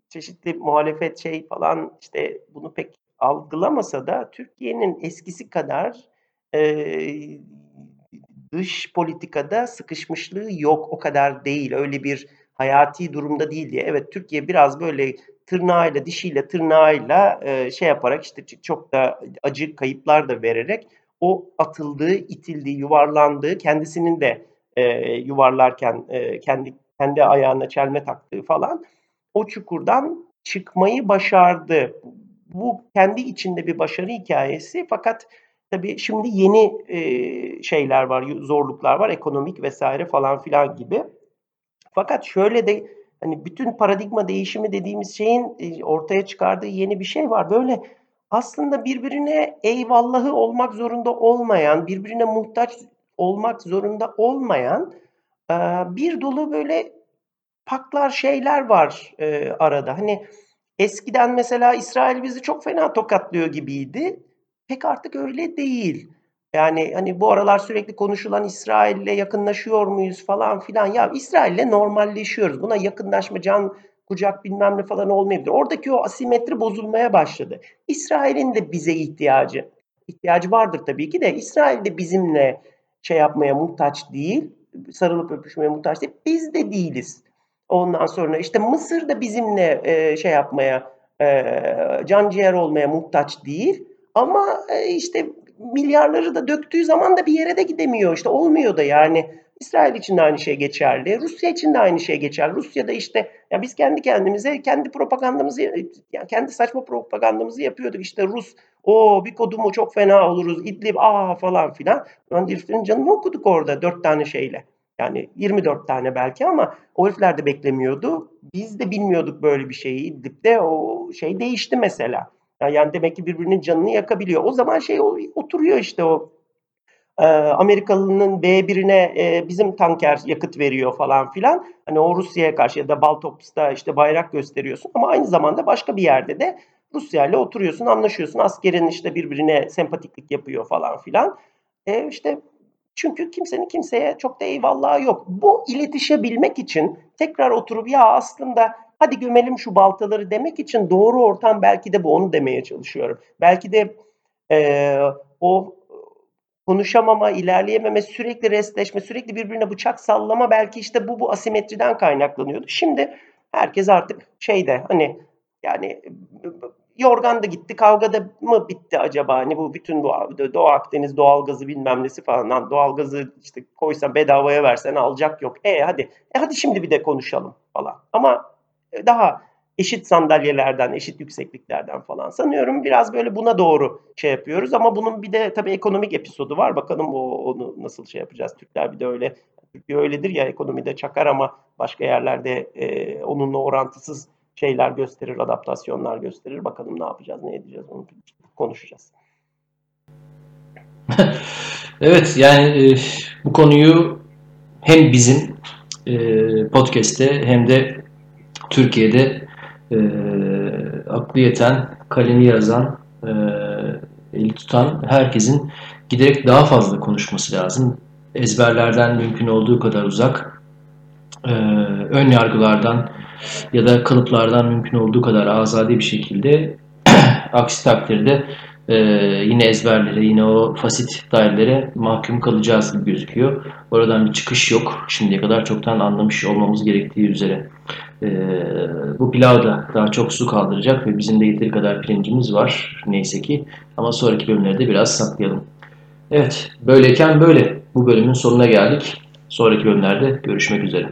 B: çeşitli muhalefet şey falan işte bunu pek algılamasa da Türkiye'nin eskisi kadar e, dış politikada sıkışmışlığı yok. O kadar değil. Öyle bir hayati durumda değil diye. Evet Türkiye biraz böyle tırnağıyla, dişiyle, tırnağıyla e, şey yaparak işte çok da acı kayıplar da vererek o atıldığı, itildiği, yuvarlandığı, kendisinin de e, yuvarlarken e, kendi kendi ayağına çelme taktığı falan o çukurdan çıkmayı başardı. Bu kendi içinde bir başarı hikayesi fakat tabii şimdi yeni e, şeyler var, zorluklar var, ekonomik vesaire falan filan gibi. Fakat şöyle de hani bütün paradigma değişimi dediğimiz şeyin e, ortaya çıkardığı yeni bir şey var. Böyle aslında birbirine eyvallahı olmak zorunda olmayan, birbirine muhtaç olmak zorunda olmayan e, bir dolu böyle paklar şeyler var e, arada. Hani eskiden mesela İsrail bizi çok fena tokatlıyor gibiydi. Pek artık öyle değil. Yani hani bu aralar sürekli konuşulan İsrail'le yakınlaşıyor muyuz falan filan. Ya İsrail'le normalleşiyoruz. Buna yakınlaşma, can kucak bilmem ne falan olmayabilir. Oradaki o asimetri bozulmaya başladı. İsrail'in de bize ihtiyacı, ihtiyacı vardır tabii ki de İsrail de bizimle şey yapmaya muhtaç değil, sarılıp öpüşmeye muhtaç değil. Biz de değiliz. Ondan sonra işte Mısır da bizimle e, şey yapmaya, e, can ciğer olmaya muhtaç değil. Ama e, işte milyarları da döktüğü zaman da bir yere de gidemiyor. İşte olmuyor da yani. İsrail için de aynı şey geçerli. Rusya için de aynı şey geçerli. Rusya'da işte ya biz kendi kendimize kendi propagandamızı yani kendi saçma propagandamızı yapıyorduk. İşte Rus o bir kodumu çok fena oluruz. İdlib aa falan filan. Lan heriflerin canını okuduk orada dört tane şeyle. Yani 24 tane belki ama o herifler de beklemiyordu. Biz de bilmiyorduk böyle bir şeyi. İdlib'de o şey değişti mesela. Yani demek ki birbirinin canını yakabiliyor. O zaman şey oturuyor işte o e, Amerikalı'nın B1'ine e, bizim tanker yakıt veriyor falan filan. Hani o Rusya'ya karşı ya da Baltops'ta işte bayrak gösteriyorsun ama aynı zamanda başka bir yerde de Rusya ile oturuyorsun, anlaşıyorsun. Askerin işte birbirine sempatiklik yapıyor falan filan. E işte çünkü kimsenin kimseye çok da eyvallahı yok. Bu iletişebilmek için tekrar oturup ya aslında hadi gömelim şu baltaları demek için doğru ortam belki de bu onu demeye çalışıyorum. Belki de e, o konuşamama, ilerleyememe, sürekli restleşme, sürekli birbirine bıçak sallama belki işte bu bu asimetriden kaynaklanıyordu. Şimdi herkes artık şeyde hani yani yorgan da gitti, kavga da mı bitti acaba? Hani bu bütün bu Doğu Akdeniz doğalgazı bilmem nesi falan. Doğalgazı işte koysan bedavaya versen alacak yok. E hadi, e hadi şimdi bir de konuşalım falan. Ama daha eşit sandalyelerden, eşit yüksekliklerden falan sanıyorum biraz böyle buna doğru şey yapıyoruz ama bunun bir de tabii ekonomik episodu var. Bakalım o onu nasıl şey yapacağız. Türkler bir de öyle Türkiye öyledir ya ekonomide çakar ama başka yerlerde e, onunla orantısız şeyler gösterir, adaptasyonlar gösterir. Bakalım ne yapacağız, ne edeceğiz onu konuşacağız.
A: evet yani e, bu konuyu hem bizim e, podcast'te hem de Türkiye'de e, aklı yeten, kalemi yazan, e, eli tutan herkesin giderek daha fazla konuşması lazım. Ezberlerden mümkün olduğu kadar uzak, e, ön yargılardan ya da kalıplardan mümkün olduğu kadar azade bir şekilde aksi takdirde e, yine ezberlere, yine o fasit dairelere mahkum kalacağız gibi gözüküyor. Oradan bir çıkış yok. Şimdiye kadar çoktan anlamış olmamız gerektiği üzere. E, bu pilav da daha çok su kaldıracak ve bizim de yeteri kadar pirincimiz var neyse ki. Ama sonraki bölümlerde biraz saklayalım. Evet, böyleyken böyle. Bu bölümün sonuna geldik. Sonraki bölümlerde görüşmek üzere.